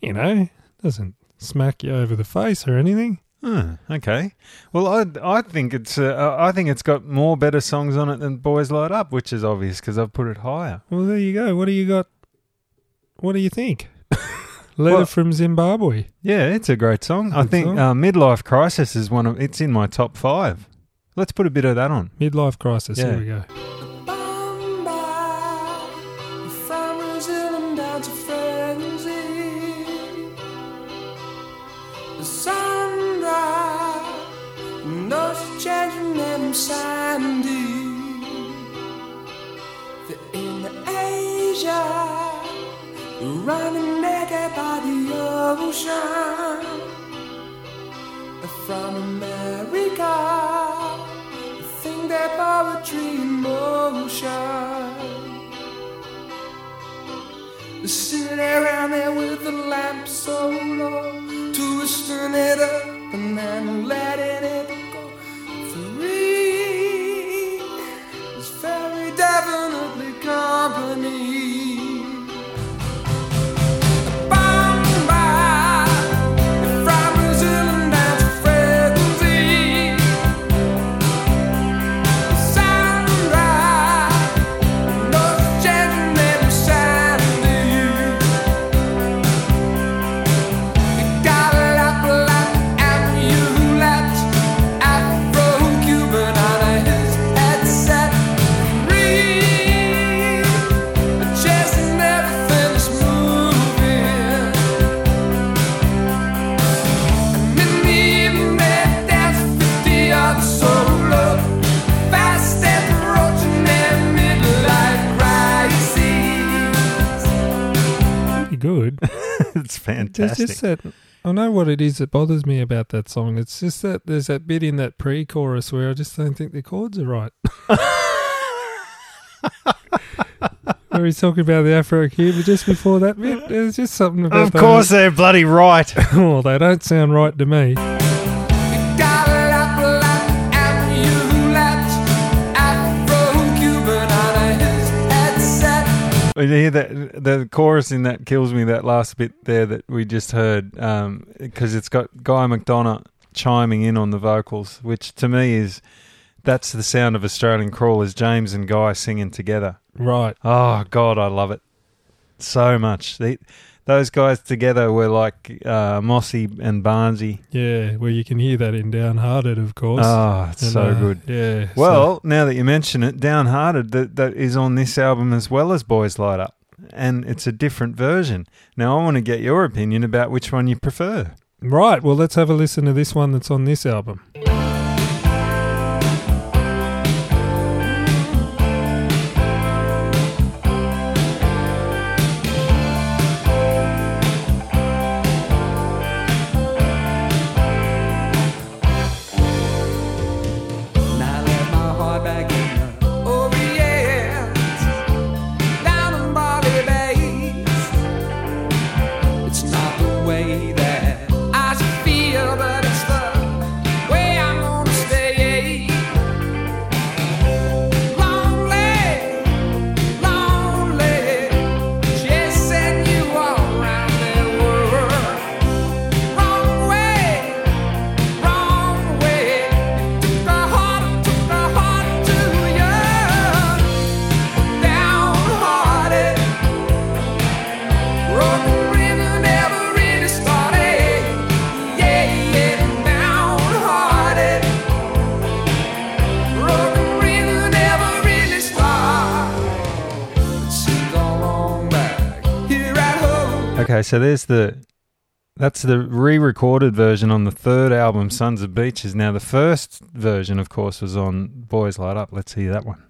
you know, doesn't smack you over the face or anything. Huh, okay. Well, I I think it's uh, I think it's got more better songs on it than "Boys Light Up," which is obvious because I've put it higher. Well, there you go. What do you got? What do you think? (laughs) Letter Well- from Zimbabwe. Yeah, it's a great song. I Good think song. Uh, "Midlife Crisis" is one of it's in my top five. Let's put a bit of that on. Midlife crisis. Yeah. Here we go. From Brazil down to frenzy. The sunrise, no changing them. The in Asia, running naked by the ocean. From America, think that poetry in motion. Sitting around there with the lamp so low, twisting it up and then letting it go. Three is very definitely company. Fantastic. just that I know what it is that bothers me about that song. It's just that there's that bit in that pre-chorus where I just don't think the chords are right. (laughs) where he's talking about the Afro Cuba just before that bit. There's just something about Of course, they're bloody right. (laughs) well, they don't sound right to me. You hear that the chorus in that kills me. That last bit there that we just heard, um, because it's got Guy McDonough chiming in on the vocals, which to me is that's the sound of Australian crawlers. James and Guy singing together. Right. Oh God, I love it so much. They, those guys together were like uh, Mossy and Barnesy. Yeah, well, you can hear that in Downhearted, of course. Oh, it's And, so uh, good. Yeah. so- Well, now that you mention it, Downhearted that that is on this album as well as Boys Light Up, and it's a different version. Now I want to get your opinion about which one you prefer. right. Well, let's have a listen to this one that's on this album. Okay, so there's the that's the re-recorded version on the third album, Sons of Beaches. Now the first version, of course, was on Boys Light Up. Let's hear that one.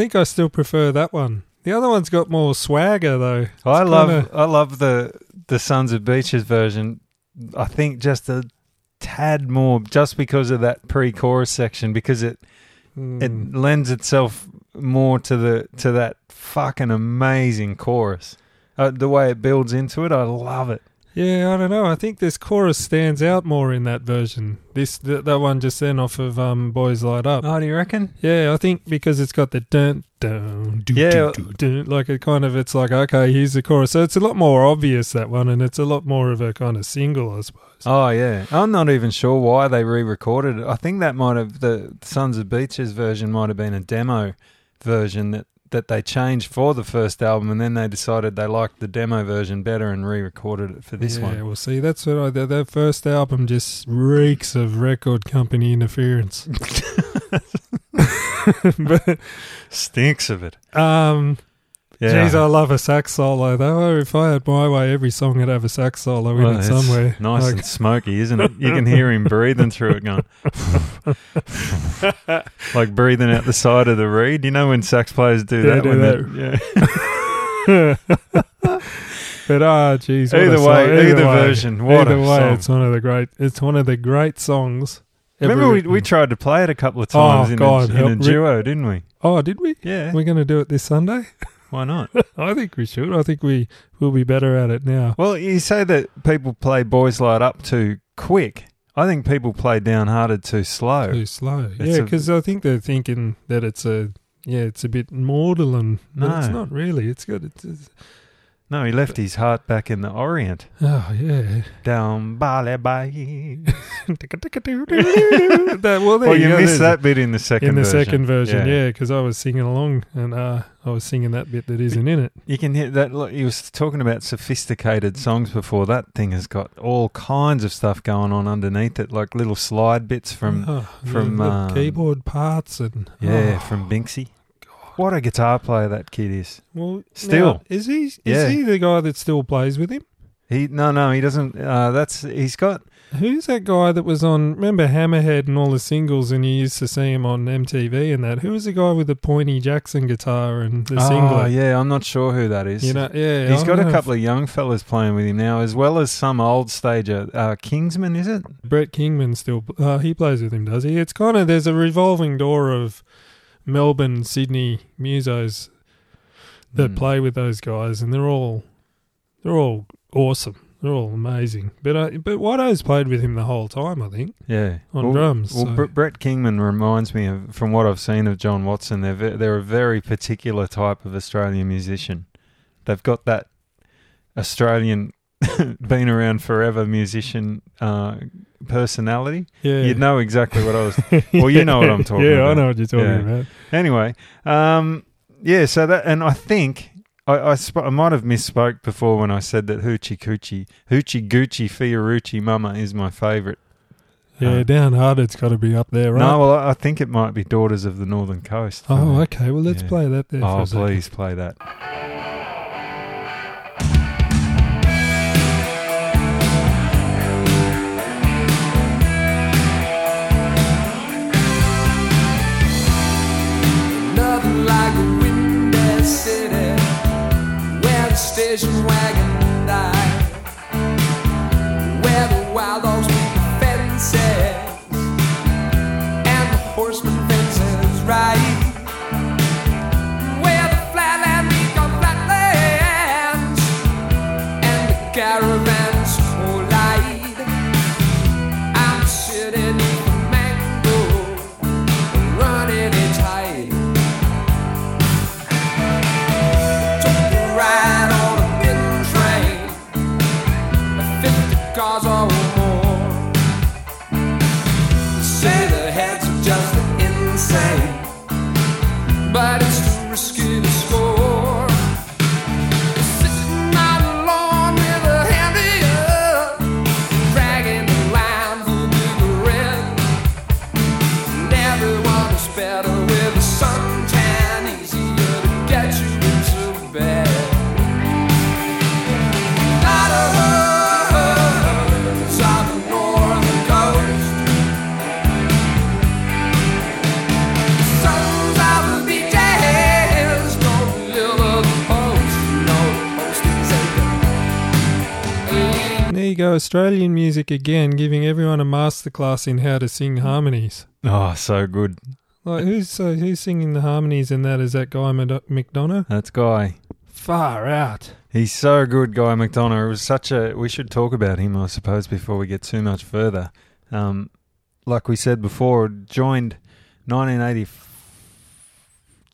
Think I still prefer that one. The other one's got more swagger, though. I love kinda- I love the the Sons of Beaches version. I think just a tad more, just because of that pre-chorus section, because it Mm. it lends itself more to the to that fucking amazing chorus. Uh, the way it builds into it, I love it. Yeah, I don't know. I think this chorus stands out more in that version. This th- that one just then off of um, Boys Light Up. Oh, do you reckon? Yeah, I think because it's got the dun dun doo, Yeah. dun, like it kind of it's like okay, here's the chorus. So it's a lot more obvious that one, and it's a lot more of a kind of single, I suppose. Oh yeah, I'm not even sure why they re-recorded it. I think that might have the Sons of Beaches version might have been a demo version that that they changed for the first album, and then they decided they liked the demo version better and re-recorded it for this yeah, one. well, see, that's what I. That, that first album just reeks of record company interference. (laughs) but Stinks of it. um, Yeah. Geez, I love a sax solo though. If I had my way, every song would have a sax solo in it somewhere. Nice Like- and smoky, isn't it? You can hear him breathing through it, going (laughs) like breathing out the side of the reed. You know when sax players do Yeah, that? do when that. they- (laughs) (laughs) but ah, geez. what a Either song. way, either version, what either a way, song. it's one of the great. It's one of the great songs. Remember, we, we tried to play it a couple of Oh, times in, God, a, in a duo, didn't we? Oh, did we? Yeah. We're going to do it this Sunday. Why not? (laughs) I think we should. I think we will be better at it now. Well, you say that people play Boys Light Up too quick. I think people play Downhearted too slow. Too slow. It's yeah, because I think they're thinking that it's a yeah, it's a bit maudlin, but it's not really. It's good. It's, it's No, he left his heart back in the Orient. oh yeah. Down Bali Bay. (laughs) that, well, Well, you go, missed that bit in the second in the version. second version, yeah, because I was singing along and uh, I was singing that bit that isn't in it. You can hear that. Look, he was talking about sophisticated songs before. That thing has got all kinds of stuff going on underneath it, like little slide bits from Oh, from, little um, keyboard parts and yeah, oh, from Binksy. What a guitar player that kid is. well, Still. now, is he? Is Yeah. he the guy that still plays with him? He no no he doesn't. Uh, that's he's got Who's that guy that was on? Remember Hammerhead and all the singles, and you used to see him on MTV and that. Who was the guy with the pointy Jackson guitar and the oh singlet? yeah, I'm not sure who that is. You know, yeah. He's I got a couple of young fellas playing with him now, as well as some old stager. Uh, Kingsman, is it? Brett Kingman still. Uh, he plays with him, does he? It's kind of there's a revolving door of Melbourne, Sydney musos that Hmm. play with those guys, and they're all they're all awesome. They're all amazing. But uh, but Watto's played with him the whole time, I think, Yeah, on well, drums. Well, so- Br- Brett Kingman reminds me of, from what I've seen of John Watson, they're ve- they're a very particular type of Australian musician. They've got that Australian, (laughs) been around forever musician uh, personality. yeah. You'd know exactly what I was. (laughs) Well, you know what I'm talking yeah, about. Yeah, I know what you're talking Yeah. about. Anyway, um, yeah. So that, and I think I I, sp- I might have misspoke before when I said that Hoochie Coochie, Hoochie Gucci Fiorucci Mama is my favourite. Yeah, Uh, it's got to be up there, right? No, well, I think it might be Daughters of the Northern Coast. oh, okay. Well, let's Yeah. play that there. for Oh, please play that. Australian music again, giving everyone a masterclass in how to sing harmonies. Oh, so good. Like who's uh, who's singing the harmonies in that? Is that Guy McDonough? That's Guy. Far out. He's so good, Guy McDonough. It was such a. We should talk about him, I suppose, before we get too much further. Um, like we said before, joined 1982.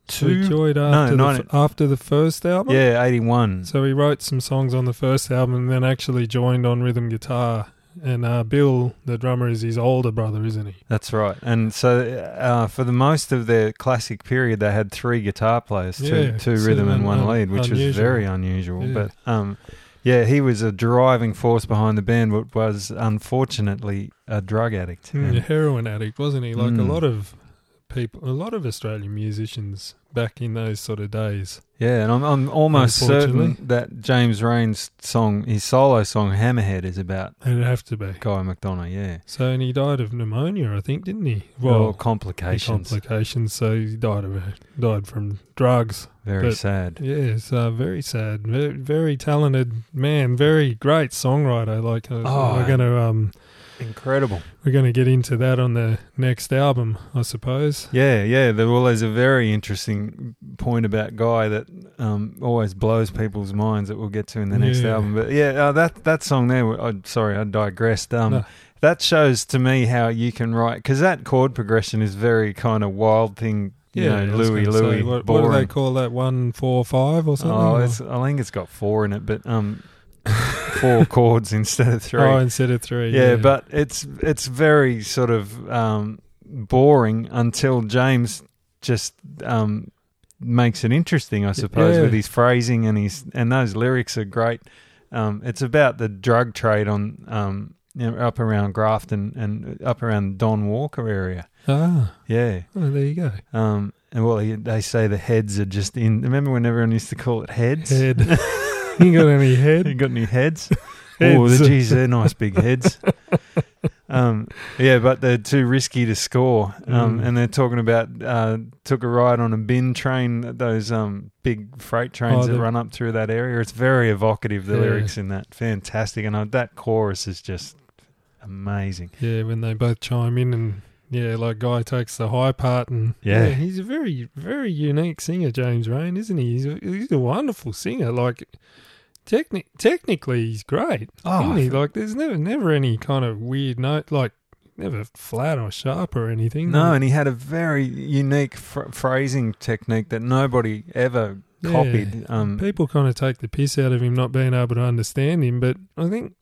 So he joined after, no, the, after the first album. Yeah, 81. So he wrote some songs on the first album, and then actually joined on rhythm guitar. And uh, Bill, the drummer, is his older brother, isn't he? That's right. And so, uh, for the most of their classic period, they had three guitar players, two, Yeah, two rhythm and one un- lead, which was very unusual. Yeah. But um, yeah, he was a driving force behind the band, but was unfortunately a drug addict. Mm, a heroin addict, wasn't he? Like Mm. a lot of people, a lot of Australian musicians back in those sort of days. Yeah, and I'm I'm almost certain that James Reyne's song, his solo song "Hammerhead," is about It'd have to be. Guy McDonough. Yeah, So, and he died of pneumonia, I think, didn't he? well, complications. complications. So he died of died from drugs. Very but- sad. Yes, uh, very sad. Very, very talented man. Very great songwriter. Like uh, Oh, we're gonna um Incredible. we're gonna get into that on the next album, I suppose. Yeah, yeah. There, well, there's a very interesting point about Guy that um, always blows people's minds that we'll get to in the next Yeah. album. But yeah, uh, that that song there. I, sorry, I digressed. Um, No. That shows to me how you can write because that chord progression is very kind of wild thing. You Yeah, know, Louis, say, Louis, What, what do they call that? One, four, five, or something? Oh, Or- I think it's got four in it, but um, (laughs) four (laughs) chords instead of three. Oh, instead of three. yeah, but it's it's very sort of um, boring until James just um, makes it interesting, I suppose, Yeah. with his phrasing and his and those lyrics are great. Um, it's about the drug trade on um, you know, up around Grafton and up around Don Walker area. ah, Yeah. oh, there you go. Um, and well, they say the heads are just in. Remember when everyone used to call it heads? Head. (laughs) (laughs) you got any You head? got any heads? (laughs) Oh, Heads. the geez, they're nice big heads. (laughs) um, yeah, but they're too risky to score. Um, Mm. And they're talking about uh, took a ride on a bin train, those um, big freight trains Oh, that run up through that area. It's very evocative. The Yeah. lyrics in that, fantastic, and uh, that chorus is just amazing. Yeah, when they both chime in and yeah, like Guy takes the high part and Yeah. he's a very very unique singer, James Reyne, isn't he? He's a, he's a wonderful singer. Like techni- technically, he's great. Oh, isn't he? Like there's never never any kind of weird note, like never flat or sharp or anything. No, and he had a very unique phr- phrasing technique that nobody ever Yeah. copied. Um, people kind of take the piss out of him not being able to understand him, but I think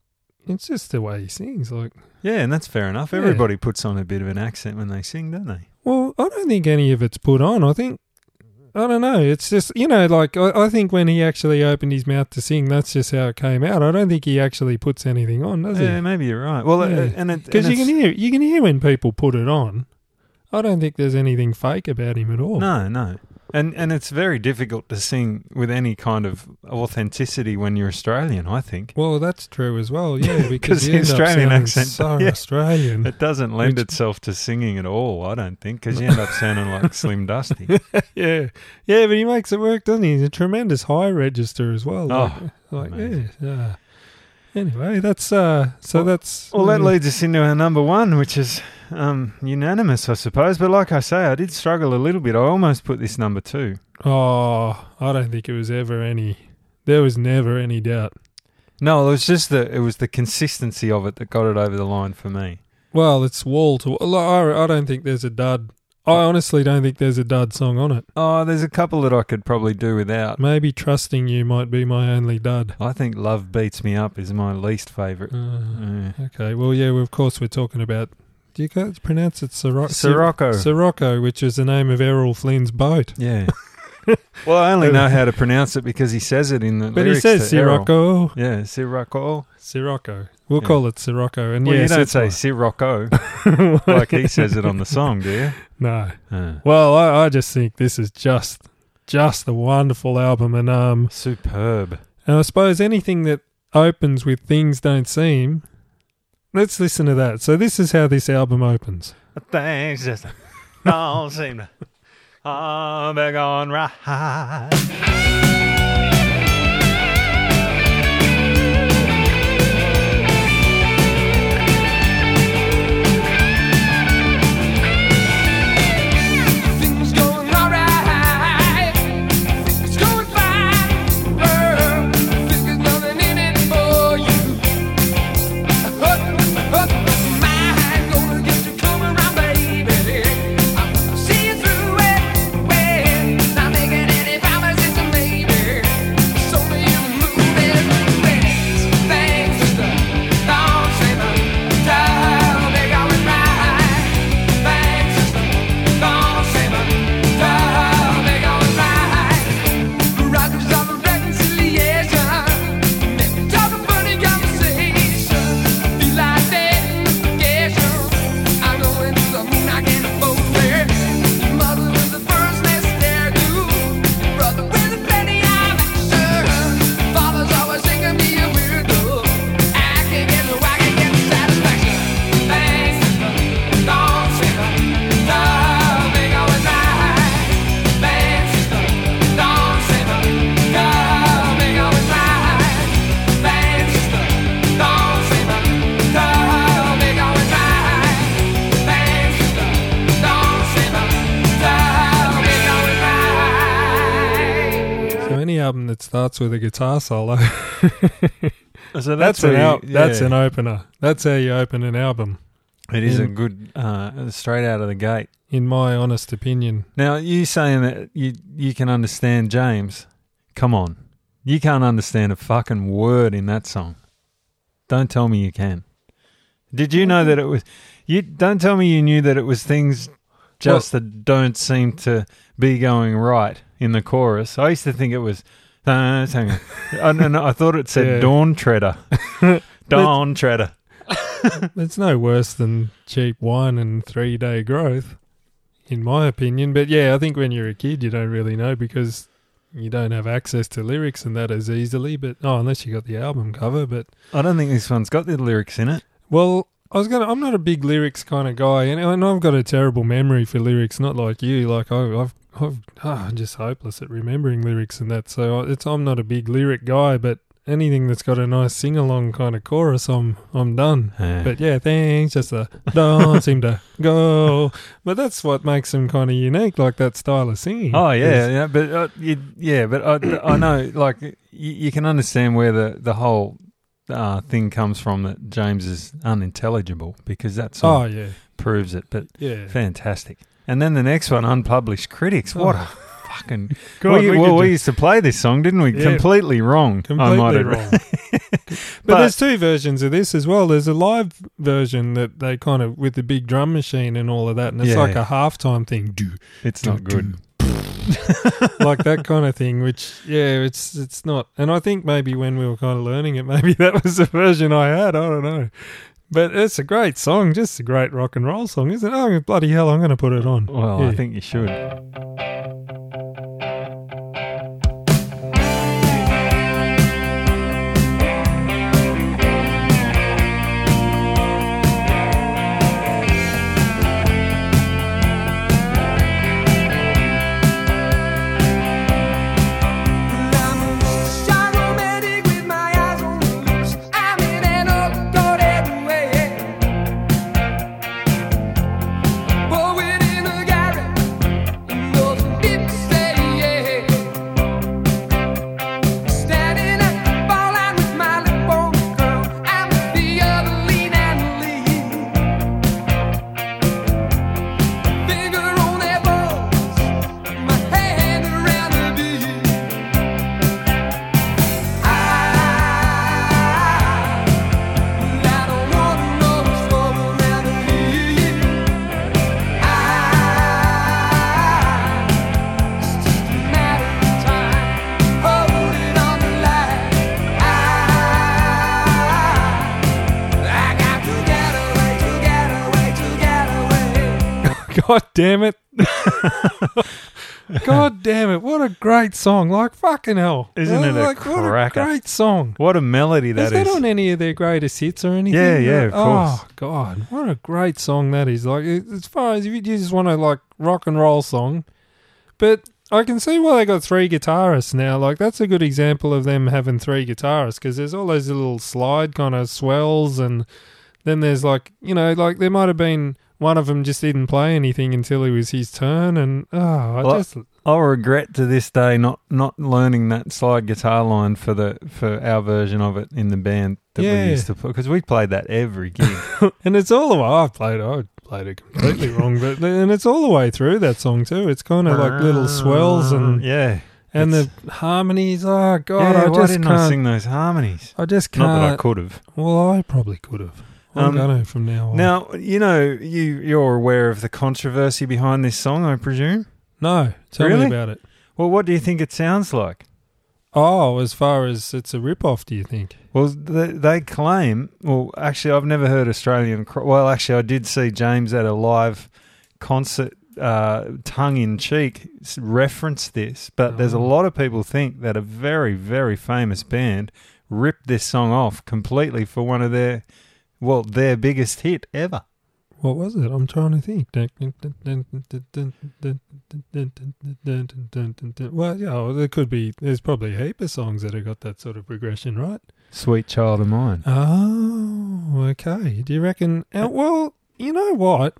it's just the way he sings. Like. yeah, and that's fair enough. Yeah. Everybody puts on a bit of an accent when they sing, don't they? Well, I don't think any of it's put on. I think I don't know. It's just you know, like I, I think when he actually opened his mouth to sing, that's just how it came out. I don't think he actually puts anything on, does he? Yeah, maybe you're right. Well, Yeah. uh, and it, Because you can hear you can hear when people put it on. I don't think there's anything fake about him at all. No, no. And and it's very difficult to sing with any kind of authenticity when you're Australian, I think. Well, that's true as well. Yeah, (laughs) because the Australian accent- so yeah. Australian. It doesn't lend Which- itself to singing at all, I don't think, because you (laughs) end up sounding like Slim Dusty. (laughs) yeah, yeah, but he makes it work, doesn't he? He's a tremendous high register as well. Like, Oh, like yeah. Anyway, that's uh. So Well- that's Well, that leads us into our number one, which is um, unanimous, I suppose. But like I say, I did struggle a little bit. I almost put this number two. Oh, I don't think it was ever any. There was never any doubt. No, it was just the it was the consistency of it that got it over the line for me. Well, it's wall to. wall. I, I don't think there's a dud. I honestly don't think there's a dud song on it. Oh, there's a couple that I could probably do without. Maybe trusting you might be my only dud. I think Love Beats Me Up is my least favourite. Uh, Yeah. okay, well, yeah, well, of course we're talking about. Do you guys pronounce it Sirocco? Sirocco. Sirocco, which is the name of Errol Flynn's boat. Yeah. (laughs) well, I only know how to pronounce it because he says it in the But he says. Sirocco. Yeah, Sirocco. Sirocco. We'll Yeah. call it Sirocco. And Well, yes, you don't say fine. Sirocco (laughs) like he says it on the song, do you? no. Uh, Well, I, I just think this is just just a wonderful album, and um, superb. and I suppose anything that opens with "Things Don't Seem." Let's listen to that. So this is how this album opens. Things just (laughs) don't seem to all be going right. Any album that starts with a guitar solo, (laughs) So that's, where an you- al- that's an opener. That's how you open an album, It is a good uh, straight out of the gate. in my honest opinion. Now you saying that you you can understand James? Come on, you can't understand a fucking word in that song. Don't tell me you can. Did you know that it was? You don't tell me you knew that it was things just that don't seem to be going right in the chorus. I used to think it was. Uh, hang on. I, no, no, I thought it said Yeah. Dawn Treader. (laughs) (laughs) Dawn Treader. (laughs) It's no worse than cheap wine and three day growth, in my opinion. But yeah, I think when you're a kid, you don't really know because you don't have access to lyrics and that as easily. But oh, unless you got the album cover. But I don't think this one's got the lyrics in it. well, I was gonna. I'm not a big lyrics kind of guy, and, and I've got a terrible memory for lyrics. Not like you. Like I, I've, I've, oh, I'm just hopeless at remembering lyrics and that. So it's I'm not a big lyric guy, but anything that's got a nice sing along kind of chorus, I'm I'm done. Yeah. But yeah, things just uh, don't seem to go. But that's what makes them kind of unique, like that style of singing. Oh yeah, yeah, but uh, you, yeah, but I, I know, like you, you can understand where the the whole uh, thing comes from that James is unintelligible because that's Oh yeah, proves it. But yeah. fantastic. And then the next one, unpublished critics. What Oh. a fucking. (laughs) God, we, we well, could we used to play this song, didn't we? Yeah. Completely wrong. I might completely add. wrong. (laughs) but, But- there's two versions of this as well. There's a live version that they kind of with the big drum machine and all of that, and it's Yeah. like a halftime thing. Do It's not good. (laughs) like that kind of thing, which yeah, it's it's not. And I think maybe when we were kind of learning it, maybe that was the version I had. I don't know, but it's a great song, just a great rock and roll song, isn't it? Oh bloody hell, I'm going to put it on. Well, Yeah. I think you should. God damn it. (laughs) God damn it. What a great song. Like fucking hell. Isn't it a like, What a great song. What a melody that Is is. that on any of their greatest hits or anything? Yeah, yeah, of Oh. God. What a great song that is. Like, as far as if you just want a, like, rock and roll song. But I can see why they got three guitarists now. Like, that's a good example of them having three guitarists because there's all those little slide kind of swells and then there's like, you know, like there might have been one of them just didn't play anything until it was his turn. And, oh, I Well, just. I regret to this day not not learning that slide guitar line for the for our version of it in the band that Yeah. we used to play because we played that every gig. (laughs) And it's all the way. I played. I played it completely (laughs) wrong, but and it's all the way through that song too. It's kind of like little swells and yeah, and it's- the harmonies. Oh God, yeah. I why just didn't can't. I sing those harmonies? I just can't. Not that I could have. Well, I probably could have. I'm Um, gonna from now on. Now you know you you're aware of the controversy behind this song, I presume. no, tell Really? me about it. Well, what do you think it sounds like? Oh, as far as it's a rip off, do you think? Well, they, they claim. Well, actually, I've never heard Australian. Well, actually, I did see James at a live concert, uh, tongue in cheek, reference this. But there's a Oh. lot of people think that a very, very famous band ripped this song off completely for one of their, well, their biggest hit ever. What was it? I'm trying to think. Well, yeah, there could be. There's probably a heap of songs that have got that sort of progression, right? Sweet child of mine. Oh, okay. Do you reckon? Uh, well, you know what?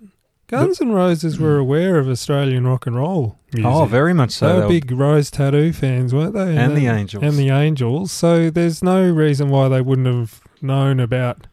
Guns N' Roses were aware of Australian rock and roll music. Oh, very much so. They were were- big Rose Tattoo fans, weren't they? And the Angels. And the Angels. So there's no reason why they wouldn't have known about.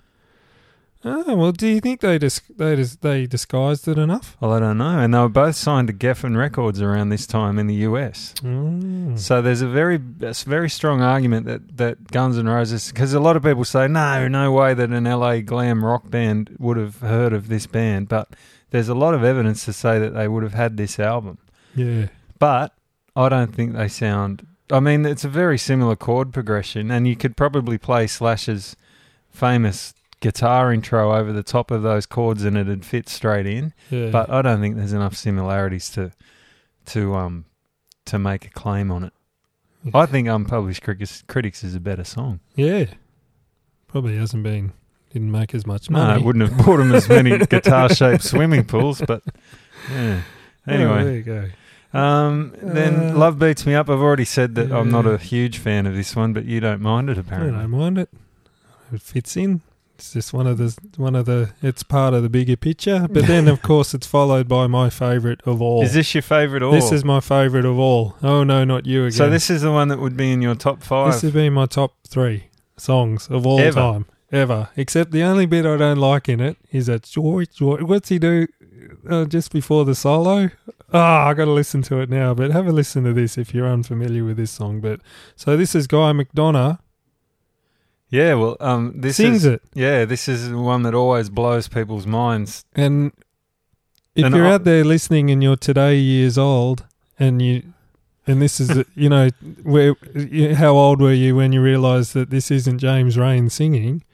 Oh well, do you think they dis- they dis- they disguised it enough? Well, I don't know. And they were both signed to Geffen Records around this time in the US. Mm. So there's a very, a very strong argument that, that Guns N' Roses, because a lot of people say, no, no way that an LA glam rock band would have heard of this band. But there's a lot of evidence to say that they would have had this album. Yeah, But I don't think they sound. I mean, it's a very similar chord progression, and you could probably play Slash's famous guitar intro over the top of those chords, and it'd fit straight in. yeah. But I don't think there's enough similarities to to um to make a claim on it. I think Unpublished Critics, Critics is a better song. yeah, probably hasn't been didn't make as much No, money. it wouldn't have bought him as many (laughs) guitar-shaped swimming pools, but yeah. Oh, Anyway, there you go. um, then Uh, Love Beats Me Up. I've already said that I'm not a huge fan of this one, but you don't mind it apparently. I don't mind it. It fits in. It's just one of the one of the. It's part of the bigger picture. But then, of (laughs) course, it's followed by my favourite of all. Is this your favourite or? This is my favourite of all. Oh no, not you again. so this is the one that would be in your top five. This would be my top three songs of all Ever? time, ever. Except the only bit I don't like in it is that George. George what's he do uh, just before the solo? Ah, I got to listen to it now. But have a listen to this if you're unfamiliar with this song. But so this is Guy McDonough yeah, well, um, this sings is it, yeah, this is one that always blows people's minds. and if And you're I- out there listening and you're today years old, and you. And this is, (laughs) you know, where how old were you when you realised that this isn't James Reyne singing?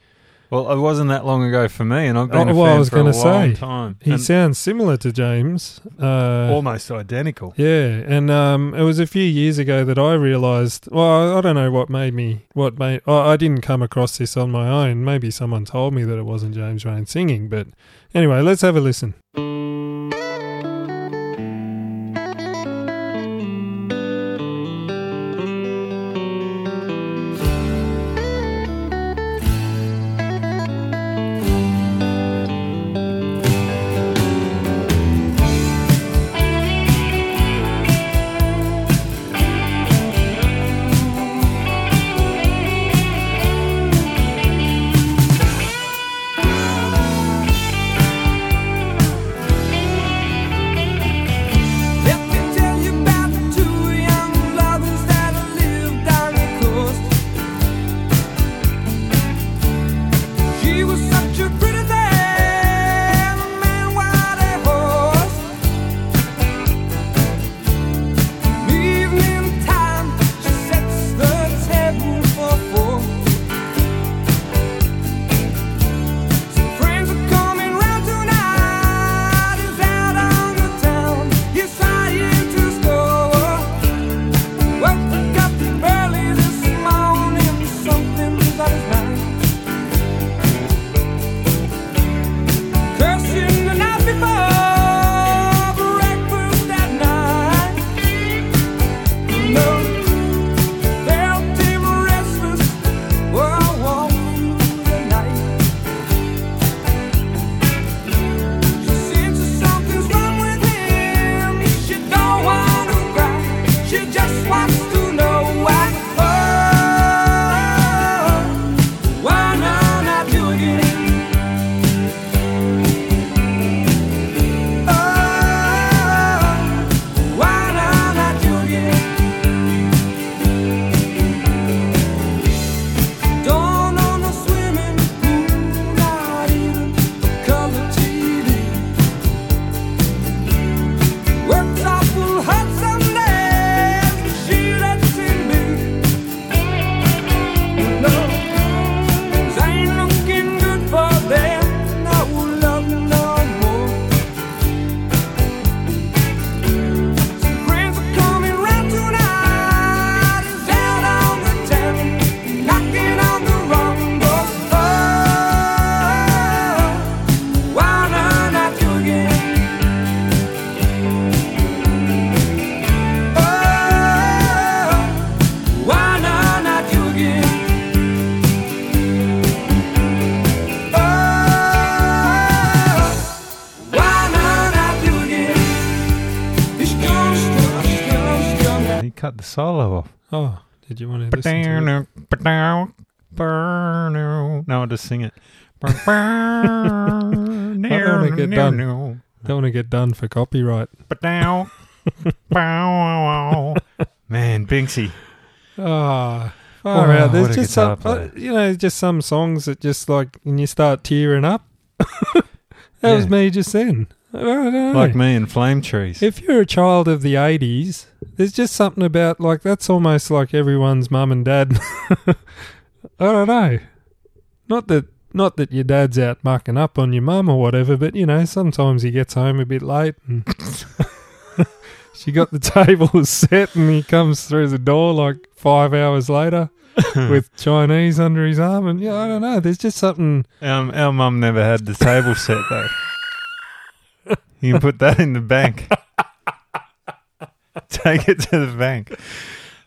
Well, it wasn't that long ago for me, and I've been Oh, a well, I fan was for a say, time. He And sounds similar to James. Uh, almost identical. yeah, and um, it was a few years ago that I realised. Well, I don't know what made me. What made oh, I didn't come across this on my own. Maybe someone told me that it wasn't James Reyne singing. But anyway, let's have a listen. Just sing it. I wanna get done. Don't want to get done for copyright. But now, (laughs) Man, Binksy. Ah, Oh, far out. There's just some, player. you know, just some songs that just like, and you start tearing up. (laughs) that was Yeah. me just then. Don't. Like me and Flame Trees. If you're a child of the 80s, there's just something about, like, that's almost like everyone's mum and dad. (laughs) I don't know. Not that. Not that your dad's out mucking up on your mum or whatever, but you know, sometimes he gets home a bit late and (laughs) she got the table (laughs) set and he comes through the door like five hours later (laughs) with Chinese under his arm. And yeah, I don't know. There's just something. Um, our mum never had the table set though. You can put that in the bank. Take it to the bank.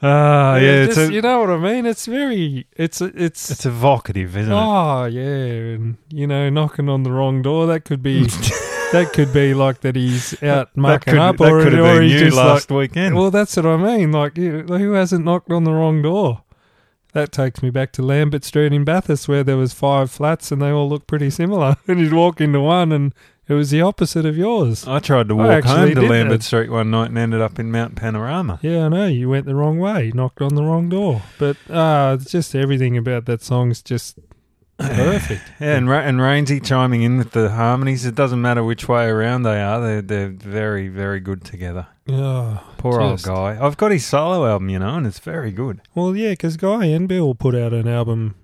Ah, yeah, it's, just, a, you know what I mean? It's very. It's it's it's evocative, isn't it? Oh yeah, and you know, knocking on the wrong door. That could be (laughs) that could be like that he's out mucking could, up, or, could or he's you just last like. weekend. Well, that's what I mean. Like, who hasn't knocked on the wrong door? That takes me back to Lambert Street in Bathurst, where there was five flats and they all look pretty similar. (laughs) And you'd walk into one, and it was the opposite of yours. I tried to walk actually home to did Lambert that. Street one night and ended up in Mount Panorama. Yeah, I know. You went the wrong way, knocked on the wrong door. But uh, it's just everything about that song's just (sighs) perfect. Yeah, and, Ra- and Rainsy chiming in with the harmonies. It doesn't matter which way around they are; they're they're very very good together. Oh, Poor Just- old guy. I've got his solo album, you know, and it's very good. Well, yeah, because Guy and Bill put out an album.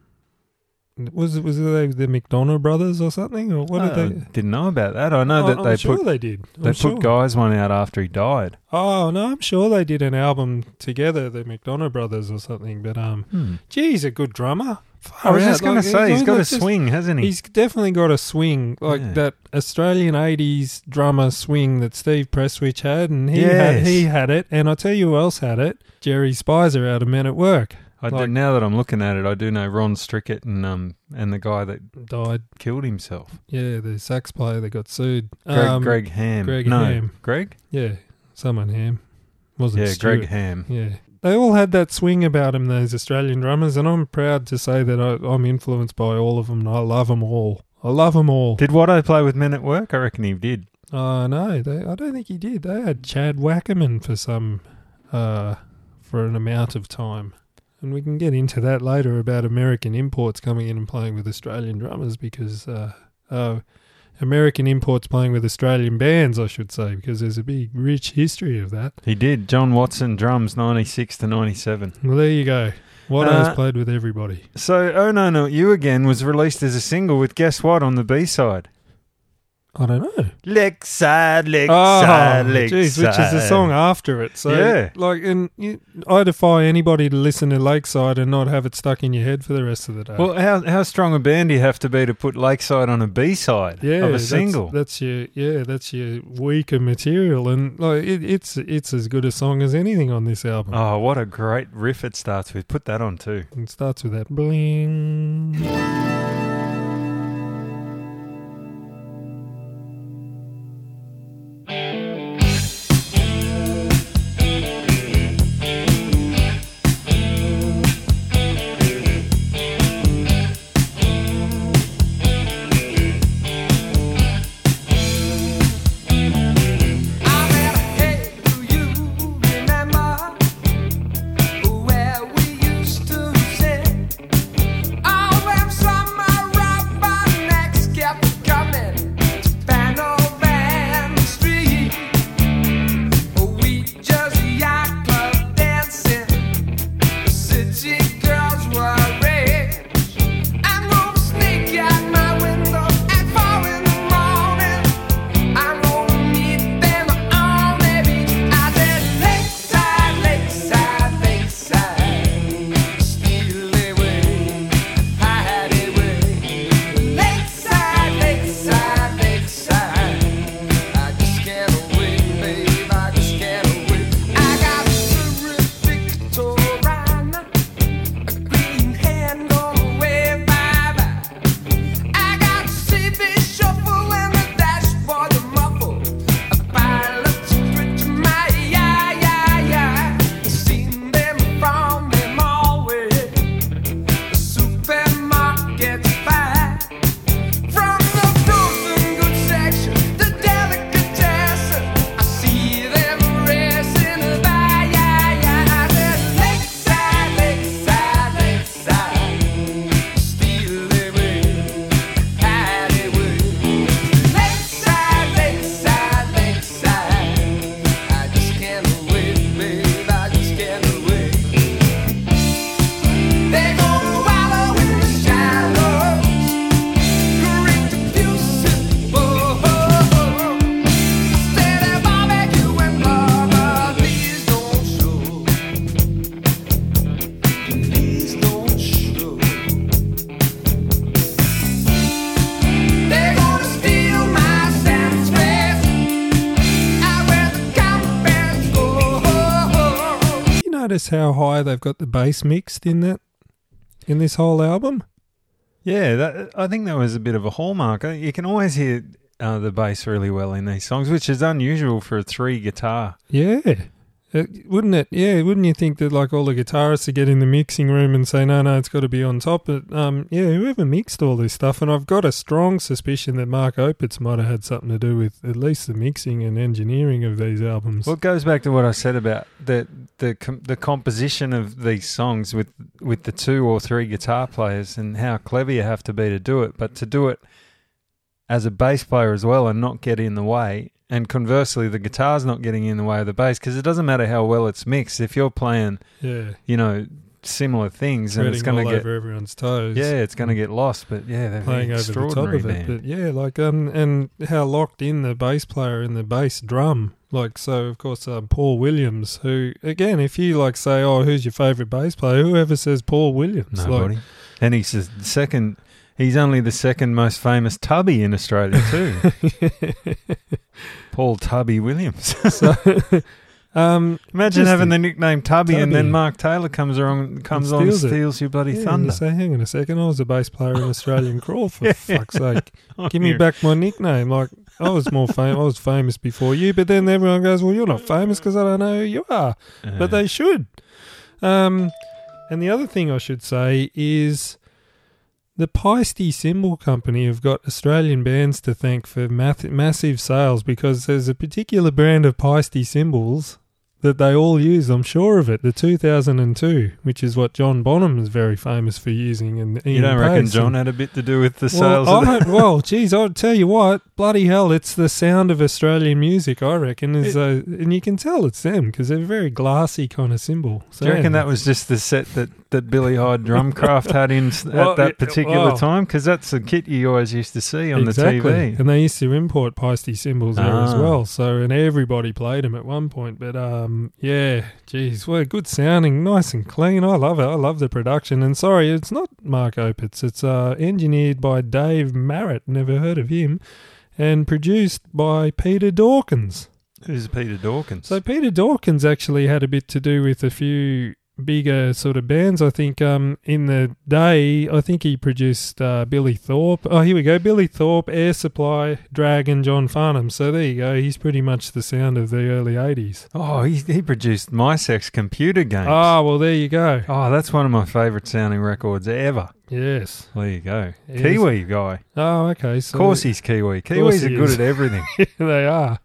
Was it was they, the McDonough brothers or something, or what I did they? didn't know about that. I know Oh, that I'm they sure put they did. I'm they sure. put Guy's one out after he died. Oh no, I'm sure they did an album together, the McDonough brothers or something. But um, geez, a good drummer. I was Far just out, going like, to say he's like, got a just- swing, hasn't he? He's definitely got a swing, like Yeah. that Australian '80s drummer swing that Steve Prestwich had, and he had he had it. And I tell you who else had it: Jerry Speiser out of Men at Work I like- do, now that I'm looking at it, I do know Ron Strykert and um and the guy that died. killed himself, Yeah, the sax player that got sued. Greg, Um, Greg Ham. Greg no, Ham. Greg. Yeah, someone Ham. Wasn't Yeah, Stewart. Greg Ham. Yeah. They all had that swing about them, those Australian drummers, and I'm proud to say that I, I'm influenced by all of them, and I love them all. I love them all. Did Watto play with Men at Work? I reckon he did. Oh, no, they, I don't think he did. They had Chad Wackerman for some, uh, for an amount of time. And we can get into that later about American imports coming in and playing with Australian drummers because, uh, uh, American imports playing with Australian bands, I should say, because there's a big, rich history of that. He did. John Watson drums, ninety six to ninety seven. Well, there you go. Watto's Uh, played with everybody. So, Oh No No You Again was released as a single with guess what on the B side? I don't know. Lakeside, Lakeside, Oh, Lakeside. jeez, which is the song after it. So, Yeah. like, and you, I defy anybody to listen to Lakeside and not have it stuck in your head for the rest of the day. Well, how how strong a band do you have to be to put Lakeside on a B side yeah, of a that's- single? That's, your yeah, that's your weaker material, and like it, it's it's as good a song as anything on this album. oh, what a great riff it starts with. Put that on too. It starts with that bling. Notice how high they've got the bass mixed in that in this whole album? Yeah, that, I think that was a bit of a hallmark. Uh, You can always hear uh, the bass really well in these songs, which is unusual for a three guitar. Yeah. Wouldn't it? Yeah, wouldn't you think that like all the guitarists to get in the mixing room and say no, no, it's got to be on top? But um, yeah, whoever mixed all this stuff, and I've got a strong suspicion that Mark Opitz might have had something to do with at least the mixing and engineering of these albums. Well, it goes back to what I said about the the com- the composition of these songs with with the two or three guitar players and how clever you have to be to do it, but to do it as a bass player as well and not get in the way. And conversely, the guitar's not getting in the way of the bass because it doesn't matter how well it's mixed. If you're playing, yeah, you know, similar things, and it's going to get over everyone's toes. yeah, it's going to get lost. But yeah, they're playing over the top of it. But yeah, like um, and how locked in the bass player and the bass drum. Like so, of course, um, Paul Williams. Who again, if you like say, oh, who's your favourite bass player? Whoever says Paul Williams, Nobody. Like, and he's the second. He's only the second most famous tubby in Australia too. (laughs) Paul Tubby Williams. (laughs) so, (laughs) um, Imagine having the- nickname Tubby, and then Mark Taylor comes on, comes on, and steals it. steals your bloody yeah, thunder. Say, hang on a second, I was a bass player in Australian Crawl for Yeah. fuck's sake. Oh, Give me back my nickname. Like I was more famous. I was famous before you, but then everyone goes, "Well, you're not famous because I don't know who you are." Uh, but they should. Um, and the other thing I should say is the Paiste Cymbal Company have got Australian bands to thank for math- massive sales because there's a particular brand of Paiste cymbals that they all use. I'm sure of it. The 2002, which is what John Bonham is very famous for using. And you Ian don't reckon John had a bit to do with the well, sales? I the- (laughs) well, geez, I'll tell you what, bloody hell, it's the sound of Australian music, I reckon. Is uh, And you can tell it's them because they're a very glassy kind of cymbal. Do you reckon that was just the set that, that Billy Hyde Drumcraft had in Well, at that particular well. time? Because that's the kit you always used to see on exactly. the TV. And they used to import Paiste cymbals there as Ah. well. So, and everybody played them at one point. But um, yeah, geez, well, good sounding, nice and clean. I love it. I love the production. And sorry, it's not Mark Opitz. It's uh, engineered by Dave Marrett. Never heard of him. And produced by Peter Dawkins. Who's Peter Dawkins? So Peter Dawkins actually had a bit to do with a few bigger sort of bands. I think um, in the day, I think he produced uh, Billy Thorpe. Oh, here we go. Billy Thorpe, Air Supply, Dragon, John Farnham. So there you go. He's pretty much the sound of the early 80s. oh, he, he produced Mi-Sex Computer Games. Ah, well, there you go. Oh, that's one of my favourite sounding records ever. Yes. There you go. Yes. Kiwi guy. Oh, okay. So Of course he's Kiwi. Kiwis are good at everything. (laughs) they are.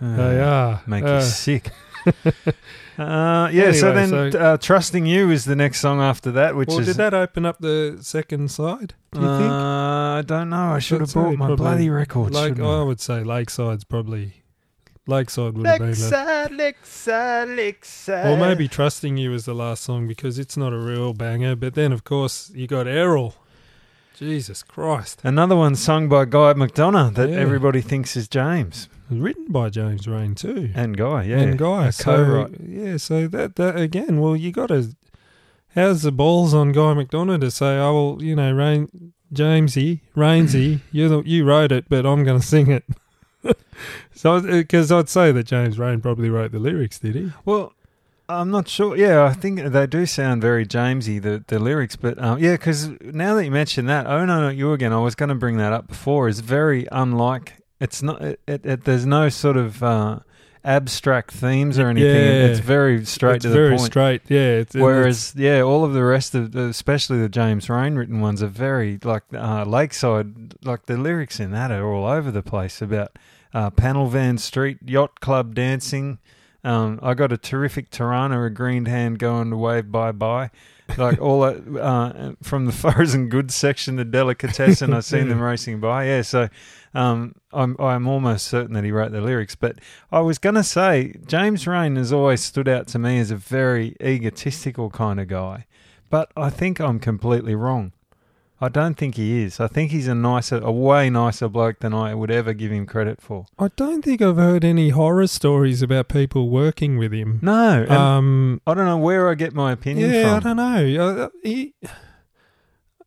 They Uh, are. Make Uh, you sick. (laughs) uh, yeah, so then so- uh, Trusting You is the next song after that, which well, is. did that open up the second side, do you uh, think? I don't know. I should have I'd brought my probably bloody records. Like, I I? would say Lakeside's probably. Lakeside would have been Lakeside, Lakeside, Lakeside. Or maybe Trusting You is the last song because it's not a real banger. But then, of course, you got Errol. Jesus Christ. Another one sung by Guy McDonough that Yeah. everybody thinks is James. Written by James Reyne, too. And Guy, yeah. And Guy. A So, co-write. yeah, so that, that, again, well, you got to. How's the balls on Guy McDonough to say, oh, well, you know, Reyne, Jamesy, Rainsy, (laughs) you the- you wrote it, but I'm going to sing it. (laughs) so, because I'd say that James Reyne probably wrote the lyrics, did he? Well, I'm not sure. Yeah, I think they do sound very Jamesy the the lyrics, but um, yeah, because now that you mention that, oh no, not you again. I was going to bring that up before. Is very unlike. It's not. It, it, it, there's no sort of uh, abstract themes or anything. Yeah. It's very straight it's to the very point. straight, yeah. It's, Whereas, yeah, all of the rest of, especially the James Reyne written ones, are very like uh, Lakeside. Like the lyrics in that are all over the place about uh, panel van street yacht club dancing. Um, I got a terrific Tirana, a green hand going to wave bye bye. Like all that, uh, from the (laughs) frozen goods section, the delicatessen, I've seen them (laughs) racing by. Yeah, so um, I'm I'm almost certain that he wrote the lyrics. But I was going to say James Reyne has always stood out to me as a very egotistical kind of guy, but I think I'm completely wrong. I don't think he is. I think he's a nicer, a way nicer bloke than I would ever give him credit for. I don't think I've heard any horror stories about people working with him. No, Um, I don't know where I get my opinion yeah, I don't know. Uh, he,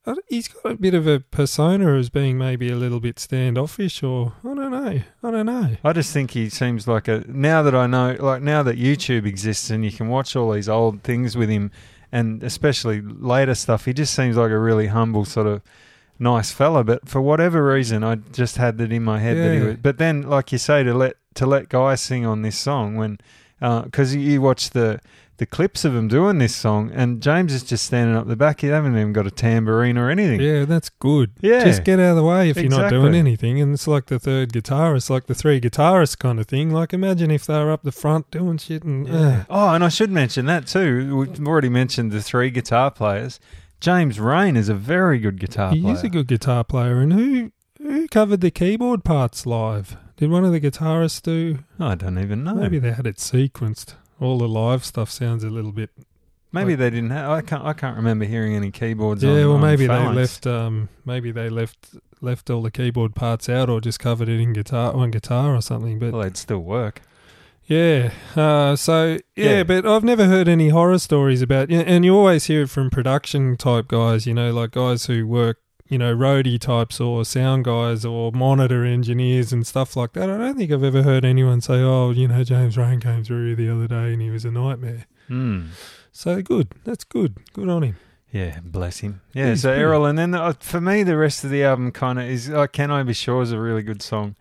uh, he's got a bit of a persona as being maybe a little bit standoffish, or I don't know. I don't know. I just think he seems like a. Now that I know, like now that YouTube exists and you can watch all these old things with him, and especially later stuff, he just seems like a really humble sort of nice fella. But for whatever reason, I just had that in my head that he Yeah. was. But then, like you say, to let to let Guy sing on this song when, uh, because you watch the the clips of him doing this song, and James is just standing up the back. He haven't even got a tambourine or anything. Yeah, that's good. Yeah. Just get out of the way if you're not doing anything. And it's like the third guitarist, like the three guitarists kind of thing. Like imagine if they were up the front doing shit and Yeah. Oh, and I should mention that too. We've already mentioned the three guitar players. James Reyne is a very good guitar he player. is a good guitar player. And who who covered the keyboard parts live? Did one of the guitarists do? I don't even know. Maybe they had it sequenced. All the live stuff sounds a little bit. Maybe like- they didn't have. I can't. I can't remember hearing any keyboards. Yeah, on, well, maybe they left. Um, maybe they left left all the keyboard parts out, or just covered it in guitar on guitar or something. But Well, they'd still work. Yeah. Uh, so yeah, Yeah. but I've never heard any horror stories about. And you always hear it from production type guys. You know, like guys who work. You know, roadie types or sound guys or monitor engineers and stuff like that. I don't think I've ever heard anyone say, "Oh, you know, James Reyne came through here the other day and he was a nightmare." Hmm. So good. That's good. Good on him. Yeah, bless him. Yeah, He's so good. Errol, and then uh, for me, the rest of the album kind of is. Uh, Can I Be Sure is a really good song.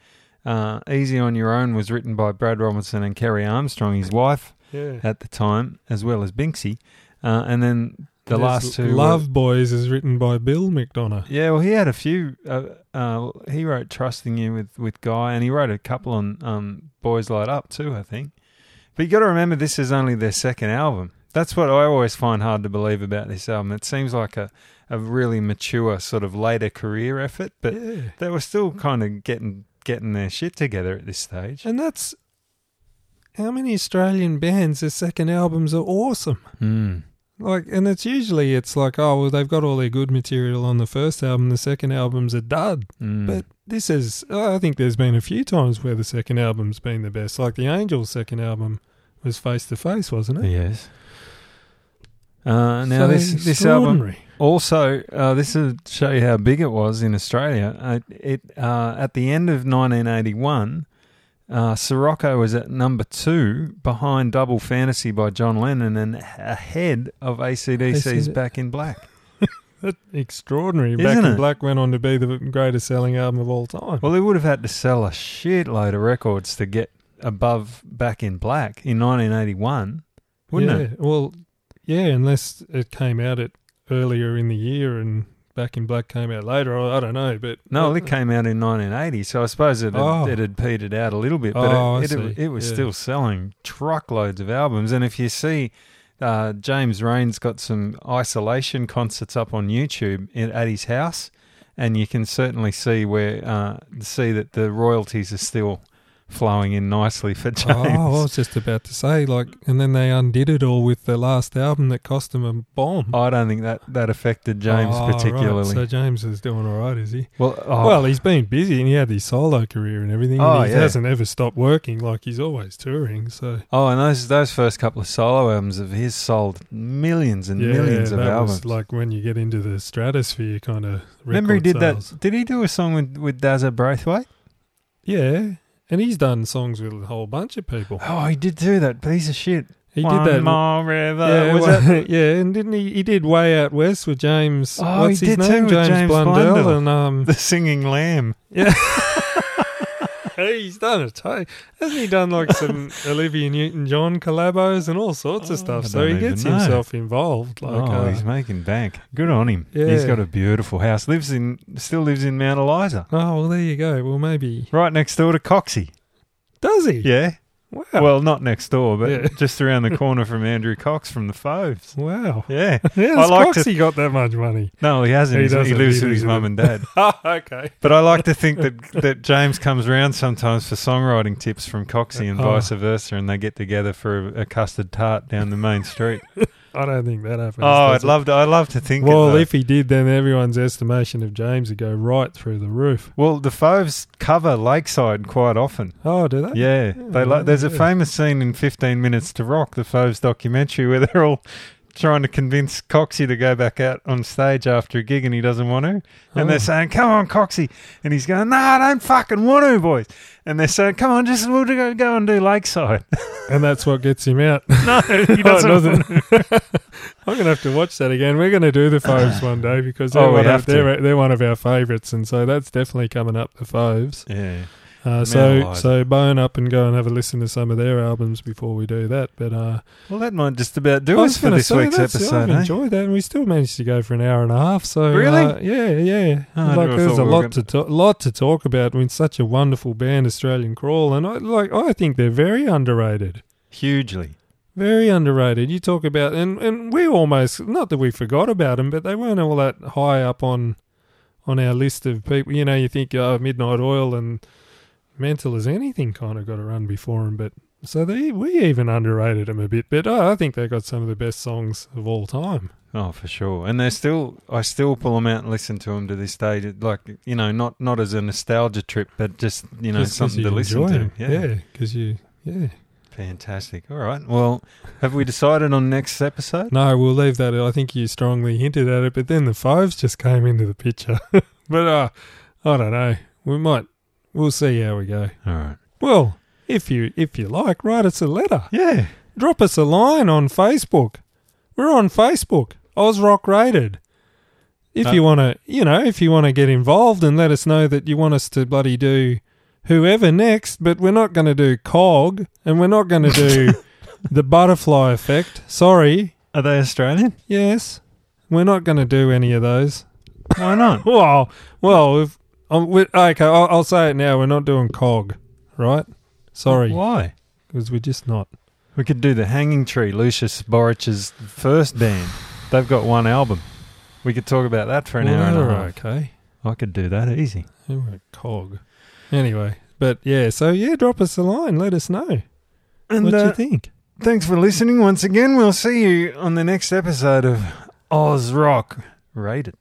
Uh, Easy on Your Own was written by Brad Robinson and Kerry Armstrong, his wife Yeah. at the time, as well as Binksy. Uh, and then the last two. were- Love Boys is written by Bill McDonough. Yeah, well, he had a few. Uh, uh, he wrote "Trusting You" with with Guy, and he wrote a couple on um, "Boys Light Up" too, I think. But you got to remember, this is only their second album. That's what I always find hard to believe about this album. It seems like a, a really mature sort of later career effort, but yeah. they were still kind of getting getting their shit together at this stage. And that's how many Australian bands their second albums are awesome. Mm. Like, and it's usually it's like, oh well, they've got all their good material on the first album. The second album's a dud. Mm. But this is, I think there's been a few times where the second album's been the best. Like the Angels' second album was Face to Face, wasn't it? yes. Uh, now So this this album. Also, uh, this will show you how big it was in Australia. Uh, it uh, at the end of 1981, uh, Sirocco was at number two, behind Double Fantasy by John Lennon, and ahead of ACDC's AC/DC. Back in Black. (laughs) That's extraordinary. Isn't Back in it? Black went on to be the greatest selling album of all time. Well, they would have had to sell a shitload of records to get above Back in Black in 1981, wouldn't yeah, it? Well, yeah, unless it came out at earlier in the year and Back in Black came out later. I, don't know, but No, it came out in 1980, so I suppose it had, Oh. it had petered out a little bit, but Oh, it, it, it was Yeah. still selling truckloads of albums. And if you see, uh, James Reyne's got some isolation concerts up on YouTube in, at his house, and you can certainly see where uh, see that the royalties are still flowing in nicely for James. Oh, I was just about to say, like, and then they undid it all with the last album that cost them a bomb. I don't think that, that affected James Oh, right. particularly. So James is doing all right, is he? well, oh, Well, he's been busy and he had his solo career and everything. Oh, and he yeah. hasn't ever stopped working. Like he's always touring. So oh, and those those first couple of solo albums of his sold millions and yeah, millions of albums. like when you get into the stratosphere kind of. Remember he did sales. that? Did he do a song with with Dazza Braithwaite? Yeah, and he's done songs with a whole bunch of people. Oh, he did do that piece of shit. He One did that. more river. yeah, was well, that? (laughs) yeah, and didn't he? He did Way Out West with James. Oh, what's he his did name? with James, James Blundell, Blundell. and um, The singing lamb. yeah. (laughs) He's done it. Hey, Hasn't he done like some (laughs) Olivia Newton-John collabos and all sorts Oh, of stuff? I So he gets know. himself involved. Like, oh, uh, he's making bank. Good on him. He's got a beautiful house. Lives in still lives in Mount Eliza, oh well, there you go. Well, maybe right next door to Coxie. does he? Yeah. Wow. Well, not next door, but Yeah. just around the (laughs) corner from Andrew Cox from the Fauves. wow. Yeah. (laughs) Yeah, I like to- Coxie got that much money. No, he hasn't. He He, lives either, with his mum and dad. (laughs) Oh, okay. But I like to think that, that James comes around sometimes for songwriting tips from Coxie and Oh. vice versa, and they get together for a, a custard tart down the main street. I don't think that happens. oh, I'd it? love to. I'd love to think. Well, it, if he did, then everyone's estimation of James would go right through the roof. well, the Fauves cover Lakeside quite often. Oh, do they? Yeah, oh, they Yeah, like. There's a famous scene in 15 Minutes to Rock, the Fauves documentary, where they're all trying to convince Coxie to go back out on stage after a gig and he doesn't want to. And Oh. they're saying, come on, Coxie. And he's going, no, I don't fucking want to, boys. And they're saying, come on, just we'll go, go and do Lakeside. (laughs) And that's what gets him out. no, he (laughs) oh, doesn't. doesn't. (laughs) I'm gonna have to watch that again. We're gonna do the Fauves one day because they're, Oh, one, have of, to. they're, they're one of our favourites, and so that's definitely coming up the Fauves. yeah. Uh, so so bone up and go and have a listen to some of their albums before we do that. But uh, Well, that might just about do I us for gonna this say week's episode. I've eh? enjoyed that, and we still managed to go for an hour and a half. So Really? uh, yeah, yeah. Oh, like there's a we lot to talk, lot to talk about. with such a wonderful band, Australian Crawl, and I like I think they're very underrated. Hugely. Very underrated. You talk about and and we almost not that we forgot about them, but they weren't all that high up on on our list of people. You know, you think oh, Midnight Oil and Mental as anything kind of got a run before him, but so they we even underrated them a bit. But oh, I think they got some of the best songs of all time. Oh, for sure. And they're still, I still pull them out and listen to them to this day. Like, you know, not not as a nostalgia trip, but just, you know, Just something you to listen to. Yeah. yeah, because you yeah. Fantastic. All right. Well, have we decided on next episode? No, we'll leave that. I think you strongly hinted at it, but then the fives just came into the picture. (laughs) but uh, I don't know. We might. We'll see how we go. All right. Well, if you if you like, write us a letter. Yeah. Drop us a line on Facebook. We're on Facebook. Oz Rock Rated. If Uh, you want to, you know, if you want to get involved and let us know that you want us to bloody do whoever next, but we're not going to do Cog and we're not going to do (laughs) the butterfly effect. Sorry. Are they Australian? Yes. We're not going to do any of those. Why not? (laughs) Well, well, if, um, we, okay, I'll, I'll say it now. We're not doing Cog, right? Sorry, Why? because we're just not. We could do the Hanging Tree, Lucius Borich's first band. They've got one album. We could talk about that for an hour and a half. Okay. I could do that easy. We're a cog. Anyway, but yeah, so yeah, drop us a line. Let us know And what uh, you think. thanks for listening once again. We'll see you on the next episode of Oz Rock Rated.